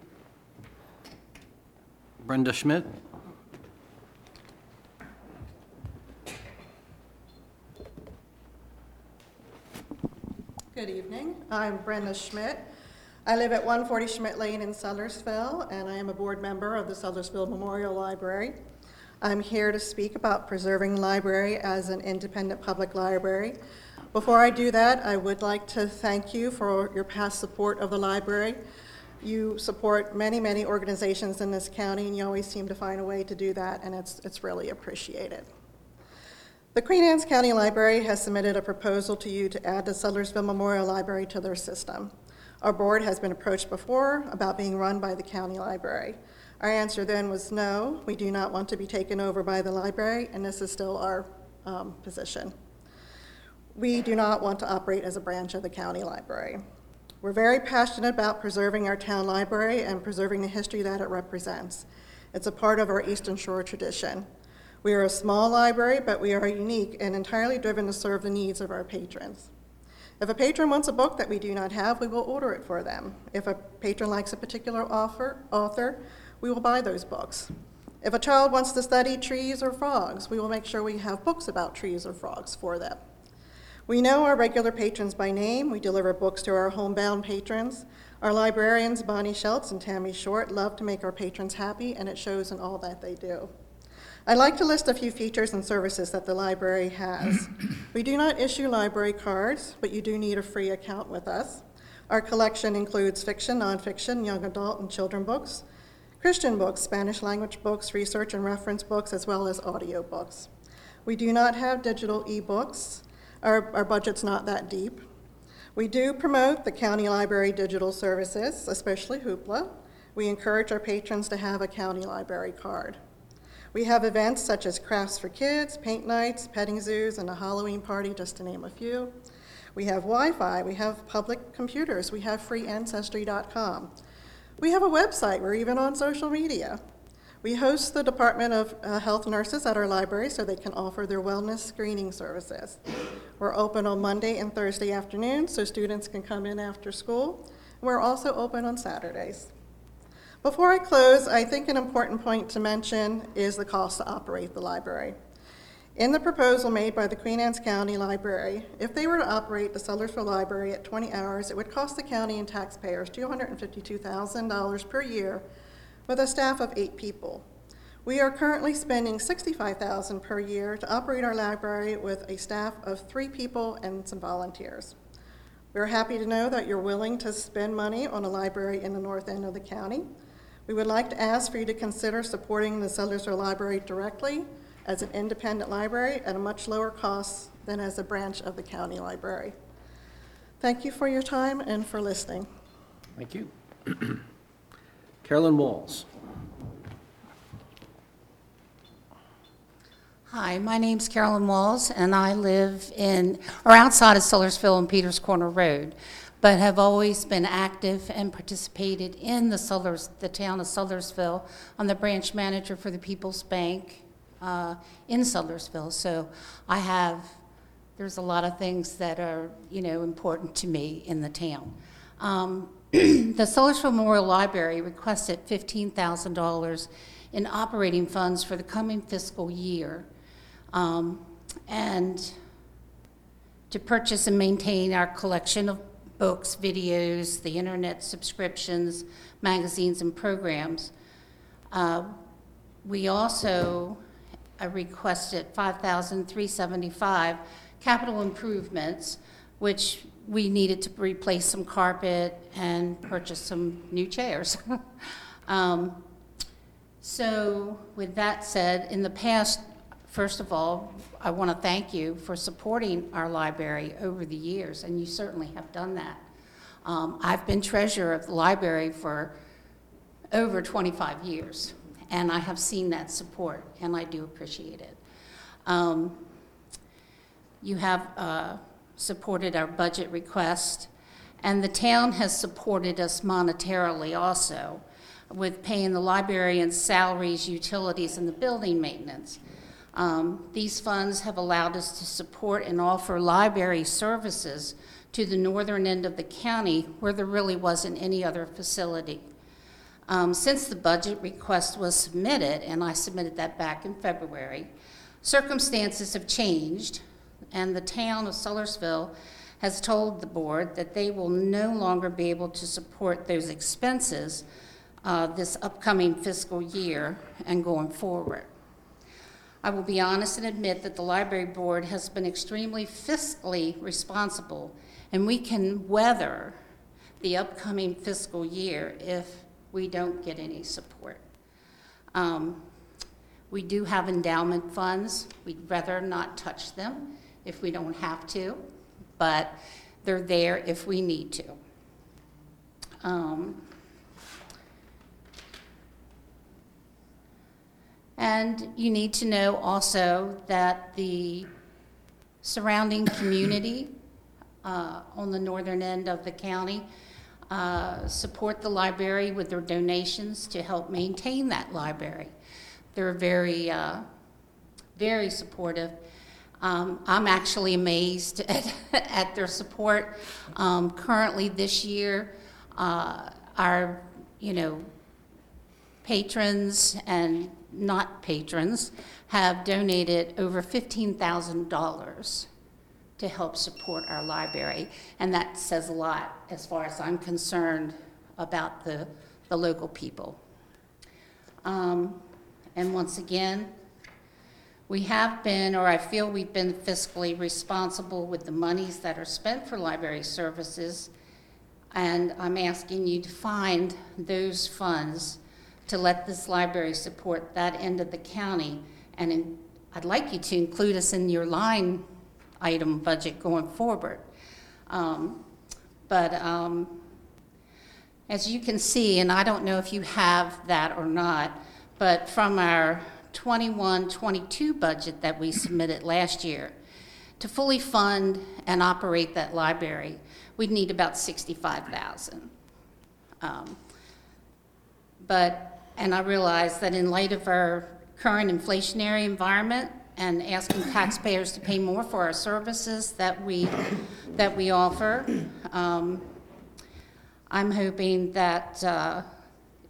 Brenda Schmidt? Good evening. I'm Brenda Schmidt. I live at 140 Schmidt Lane in Sudlersville, and I am a board member of the Sudlersville Memorial Library. I'm here to speak about preserving the library as an independent public library. Before I do that, I would like to thank you for your past support of the library. You support many, many organizations in this county, and you always seem to find a way to do that, and it's, it's really appreciated. The Queen Anne's County Library has submitted a proposal to you to add the Sudlersville Memorial Library to their system. Our board has been approached before about being run by the county library. Our answer then was no, we do not want to be taken over by the library, and this is still our um, position. we do not want to operate as a branch of the county library. We're very passionate about preserving our town library and preserving the history that it represents. It's a part of our Eastern Shore tradition. We are a small library, but we are unique and entirely driven to serve the needs of our patrons. If a patron wants a book that we do not have, we will order it for them. If a patron likes a particular author, author, we will buy those books. If a child wants to study trees or frogs, we will make sure we have books about trees or frogs for them. We know our regular patrons by name. We deliver books to our homebound patrons. Our librarians, Bonnie Schultz and Tammy Short, love to make our patrons happy, and it shows in all that they do. I'd like to list a few features and services that the library has. we do not issue library cards, but you do need a free account with us. Our collection includes fiction, nonfiction, young adult, and children books, Christian books, Spanish language books, research and reference books, as well as audio books. We do not have digital ebooks. Our, our budget's not that deep. We do promote the county library digital services, especially Hoopla. We encourage our patrons to have a county library card. We have events such as crafts for kids, paint nights, petting zoos, and a Halloween party, just to name a few. We have Wi Fi, we have public computers, we have freeancestry.com. We have a website, we're even on social media. We host the Department of uh, Health nurses at our library so they can offer their wellness screening services. We're open on Monday and Thursday afternoons so students can come in after school. We're also open on Saturdays. Before I close, I think an important point to mention is the cost to operate the library. In the proposal made by the Queen Anne's County Library, if they were to operate the Sudlersville Library at 20 hours, it would cost the county and taxpayers $252,000 per year with a staff of eight people. We are currently spending 65,000 per year to operate our library with a staff of three people and some volunteers. We're happy to know that you're willing to spend money on a library in the north end of the county. We would like to ask for you to consider supporting the Sudlersville Library directly as an independent library at a much lower cost than as a branch of the county library. Thank you for your time and for listening. Thank you. Carolyn Walls. Hi, my name's Carolyn Walls, and I live in, or outside of Sudlersville and Peters Corner Road, but have always been active and participated in the the town of Sudlersville. I'm the branch manager for the People's Bank uh, in Sudlersville, so I have, there's a lot of things that are, you know, important to me in the town. Um, the Sudlersville Memorial Library requested $15,000 in operating funds for the coming fiscal year um, and to purchase and maintain our collection of books, videos, the internet subscriptions, magazines, and programs. Uh, we also uh, requested 5,375 capital improvements, which we needed to replace some carpet and purchase some new chairs. um, so, with that said, in the past First of all, I want to thank you for supporting our library over the years, and you certainly have done that. Um, I've been treasurer of the library for over 25 years, and I have seen that support, and I do appreciate it. Um, you have uh, supported our budget request, and the town has supported us monetarily also with paying the librarians' salaries, utilities, and the building maintenance. Um, these funds have allowed us to support and offer library services to the northern end of the county where there really wasn't any other facility. Um, since the budget request was submitted, and I submitted that back in February, circumstances have changed, and the town of Sudlersville has told the board that they will no longer be able to support those expenses uh, this upcoming fiscal year and going forward. I will be honest and admit that the library board has been extremely fiscally responsible, and we can weather the upcoming fiscal year if we don't get any support. Um, we do have endowment funds. We'd rather not touch them if we don't have to, but they're there if we need to. Um, And you need to know also that the surrounding community uh, on the northern end of the county uh, support the library with their donations to help maintain that library. They're very, uh, very supportive. Um, I'm actually amazed at, at their support. Um, currently, this year, uh, our, you know, patrons and not patrons have donated over $15,000 to help support our library. And that says a lot as far as I'm concerned about the, the local people. Um, and once again, we have been, or I feel we've been fiscally responsible with the monies that are spent for library services. And I'm asking you to find those funds to let this library support that end of the county. And in, I'd like you to include us in your line item budget going forward. Um, but um, as you can see, and I don't know if you have that or not, but from our 21-22 budget that we submitted last year, to fully fund and operate that library, we'd need about 65,000. Um, but, and I realize that in light of our current inflationary environment and asking taxpayers to pay more for our services that we, that we offer, um, I'm hoping that uh,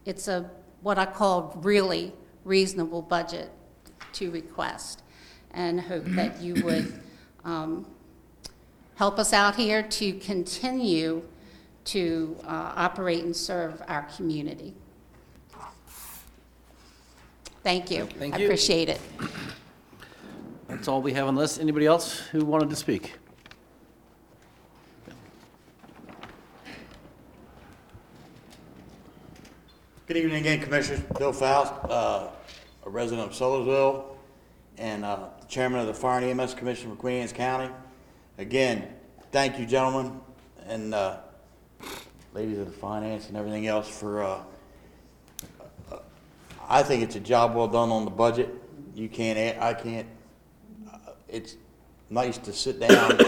it's a, what I call really reasonable budget to request, and hope that you would um, help us out here to continue to uh, operate and serve our community. Thank you. Thank I you. appreciate it. That's all we have on the list. Anybody else who wanted to speak? Good evening again, Commissioners. Bill Faust, uh, a resident of Sudlersville, and uh, the Chairman of the Fire and EMS Commission for Queen Anne's County. Again, thank you, gentlemen, and uh, ladies of the finance and everything else for, uh, I think it's a job well done on the budget. You can't, I can't, uh, it's nice to sit down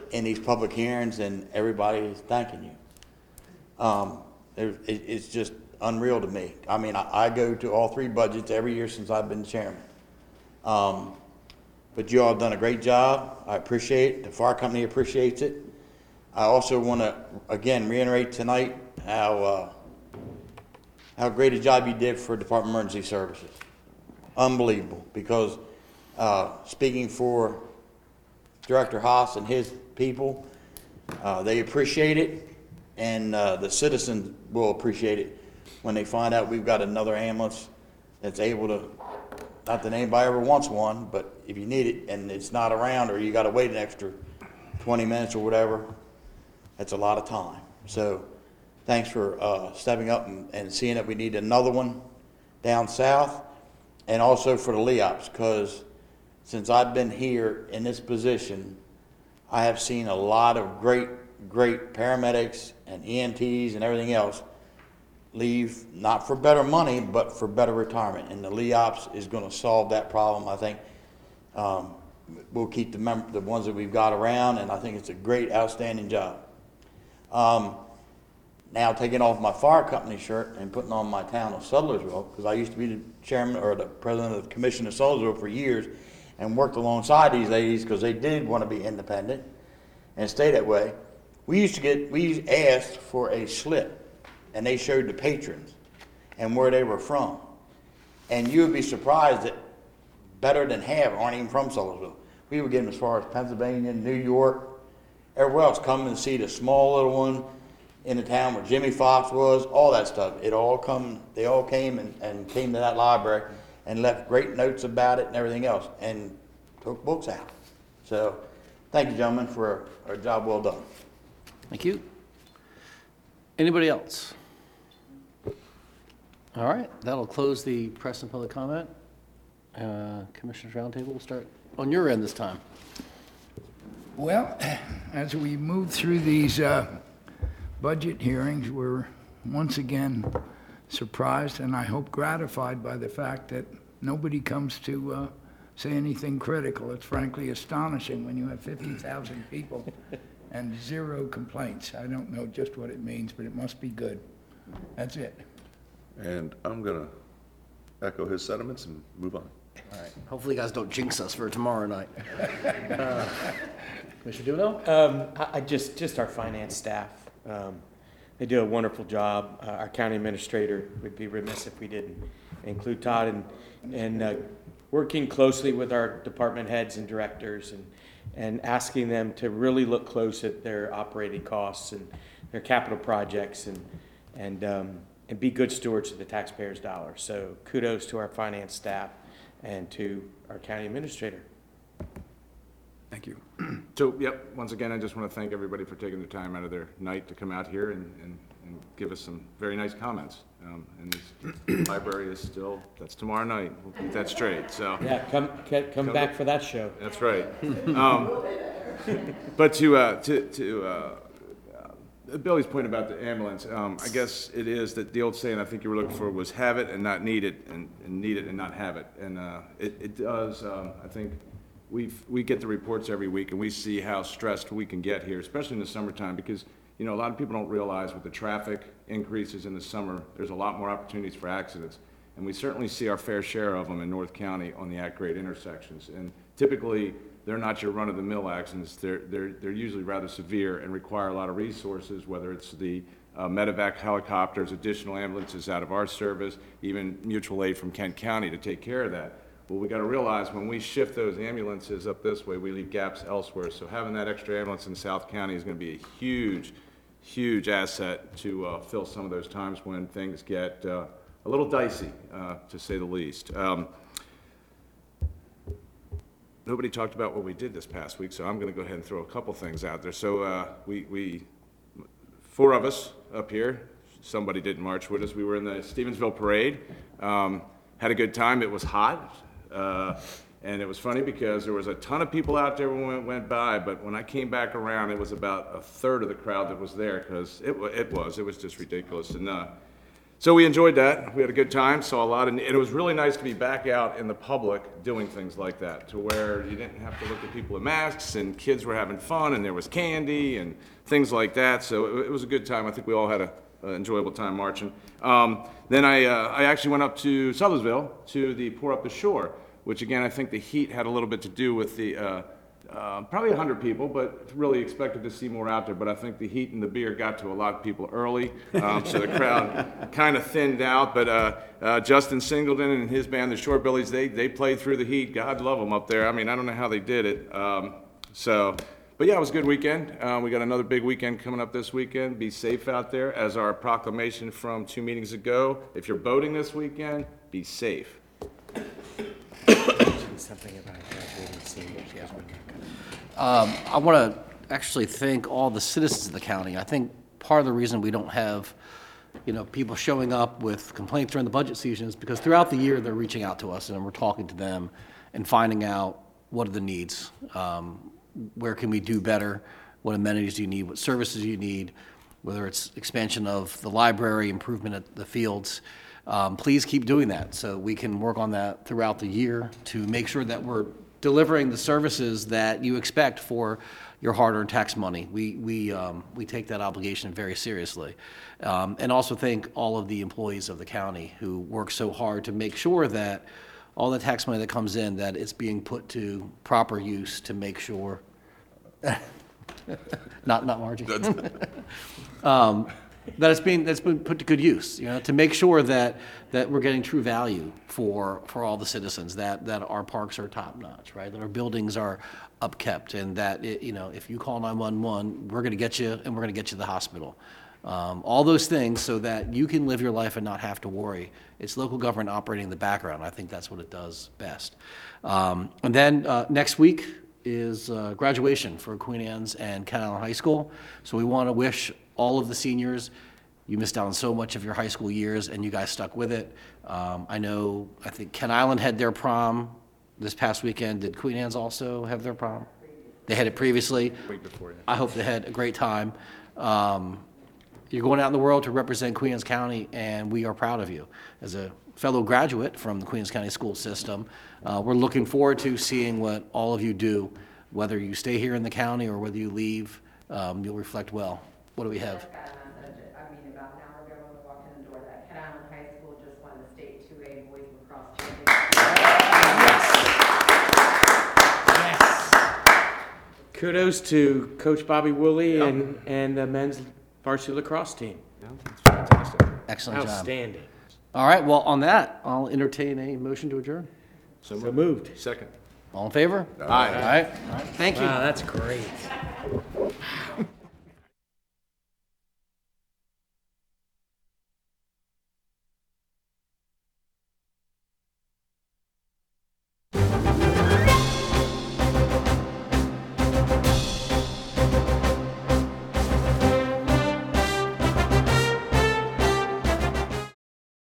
in these public hearings and everybody is thanking you. Um, it, it's just unreal to me. I mean, I, I go to all three budgets every year since I've been chairman. Um, but you all have done a great job. I appreciate it. The fire company appreciates it. I also want to, again, reiterate tonight how, uh, how great a job you did for Department of Emergency Services. Unbelievable, because, uh, speaking for Director Haas and his people, uh, they appreciate it, and, uh, the citizens will appreciate it when they find out we've got another ambulance that's able to, not that anybody ever wants one, but if you need it and it's not around, or you gotta wait an extra twenty minutes or whatever, that's a lot of time. So, thanks for, uh, stepping up and, and seeing that we need another one down south, and also for the LEOPS, because since I've been here in this position, I have seen a lot of great, great paramedics and EMTs and everything else leave, not for better money, but for better retirement. And the LEOPS is gonna solve that problem, I think. Um, we'll keep the mem, the ones that we've got around, and I think it's a great, outstanding job. Um, now taking off my fire company shirt and putting on my town of Sudlersville, because I used to be the chairman or the president of the commission of Sudlersville for years and worked alongside these ladies because they did want to be independent and stay that way. We used to get, we asked for a slip and they showed the patrons and where they were from. And you would be surprised that better than half aren't even from Sudlersville. We would get them as far as Pennsylvania, New York, everywhere else, come and see the small little one in the town where Jimmie Foxx was, all that stuff. It all come, they all came and, and came to that library and left great notes about it and everything else, and took books out. So, thank you, gentlemen, for a, a job well done. Thank you. Anybody else? All right, that'll close the press and public comment. Uh, Commissioners Roundtable will start on your end this time. Well, as we move through these uh, budget hearings, we're once again surprised and I hope gratified by the fact that nobody comes to uh, say anything critical. It's frankly astonishing when you have 50,000 people and zero complaints. I don't know just what it means, but it must be good. That's it. And I'm going to echo his sentiments and move on. All right, hopefully you guys don't jinx us for tomorrow night. Uh, Commissioner Duno? Um, I, I just, just our finance staff. Um, they do a wonderful job. Uh, our county administrator would be remiss if we didn't include Todd and, and, uh, working closely with our department heads and directors and, and asking them to really look close at their operating costs and their capital projects and, and, um, and be good stewards of the taxpayers' dollars. So kudos to our finance staff and to our county administrator. Thank you. So, yep, once again, I just want to thank everybody for taking the time out of their night to come out here and, and, and give us some very nice comments. Um, and this library is still, that's tomorrow night, we'll keep that straight, so. Yeah, come, come, come back for that show. That's right. Um, But to, uh, to, to, uh, uh, Billy's point about the ambulance, um, I guess it is that the old saying I think you were looking for was have it and not need it, and, and need it and not have it. And, uh, it, it does, um, I think, we've, we get the reports every week, and we see how stressed we can get here, especially in the summertime, because, you know, a lot of people don't realize with the traffic increases in the summer, there's a lot more opportunities for accidents. And we certainly see our fair share of them in North County on the at-grade intersections. And typically, they're not your run-of-the-mill accidents. They're, they're, they're usually rather severe and require a lot of resources, whether it's the uh, medevac helicopters, additional ambulances out of our service, even mutual aid from Kent County to take care of that. Well, we gotta realize when we shift those ambulances up this way, we leave gaps elsewhere. So having that extra ambulance in South County is gonna be a huge, huge asset to, uh, fill some of those times when things get, uh, a little dicey, uh, to say the least. Um, nobody talked about what we did this past week, so I'm gonna go ahead and throw a couple things out there. So, uh, we, we, four of us up here, somebody didn't march with us, we were in the Stevensville Parade. Um, had a good time, it was hot, uh, and it was funny because there was a ton of people out there when we went by, but when I came back around, it was about a third of the crowd that was there, because it, it was, it was just ridiculous. And, uh, so we enjoyed that. We had a good time, saw a lot, and it was really nice to be back out in the public doing things like that, to where you didn't have to look at people in masks, and kids were having fun, and there was candy and things like that. So it, it was a good time. I think we all had a, an enjoyable time marching. Um, then I, uh, I actually went up to Sudlersville to the Pour Up the Shore, which again I think the heat had a little bit to do with the. Uh, uh, probably 100 people, but really expected to see more out there. But I think the heat and the beer got to a lot of people early, um, so the crowd kind of thinned out. But uh, uh, Justin Singleton and his band, the Shorebillies, they they played through the heat. God love them up there. I mean, I don't know how they did it. Um, so, but yeah, it was a good weekend. Uh, we got another big weekend coming up this weekend. Be safe out there. As our proclamation from two meetings ago, if you're boating this weekend, be safe. Something about graduating seniors, yeah. Um, I want to actually thank all the citizens of the county. I think part of the reason we don't have, you know, people showing up with complaints during the budget season is because throughout the year, they're reaching out to us and we're talking to them and finding out what are the needs, um, where can we do better, what amenities do you need, what services do you need, whether it's expansion of the library, improvement at the fields. Um, Please keep doing that so we can work on that throughout the year to make sure that we're delivering the services that you expect for your hard-earned tax money. We, we, um, we take that obligation very seriously. Um, and also thank all of the employees of the county who work so hard to make sure that all the tax money that comes in, that it's being put to proper use to make sure, not, not Margie. Um, that it's being, that's been put to good use, you know, to make sure that, that we're getting true value for, for all the citizens, that, that our parks are top-notch, right? That our buildings are upkept, and that, it- you know, if you call 911, we're going to get you, and we're going to get you to the hospital. Um, All those things so that you can live your life and not have to worry. It's local government operating in the background. I think that's what it does best. Um, And then, uh, next week is uh, graduation for Queen Anne's and Kent Island High School. So we want to wish all of the seniors, you missed out on so much of your high school years, and you guys stuck with it. Um, I know, I think Kent Island had their prom this past weekend. Did Queen Anne's also have their prom? They had it previously. Week before, yeah. I hope they had a great time. Um, You're going out in the world to represent Queens County, and we are proud of you as a fellow graduate from the Queens County School System. Uh, We're looking forward to seeing what all of you do, whether you stay here in the county or whether you leave, um, you'll reflect well. What do we have? Got a message, I mean, about an hour ago when we walked in the door, that Kent Island High School just won the state 2A boys lacrosse championship. Kudos to Coach Bobby Woolley and, and the men's varsity lacrosse team. No, that's fantastic. Excellent job. Outstanding. All right, well, on that, I'll entertain a motion to adjourn. So moved. Second. All in favor? Aye. All right, all right, thank you. Wow, that's great.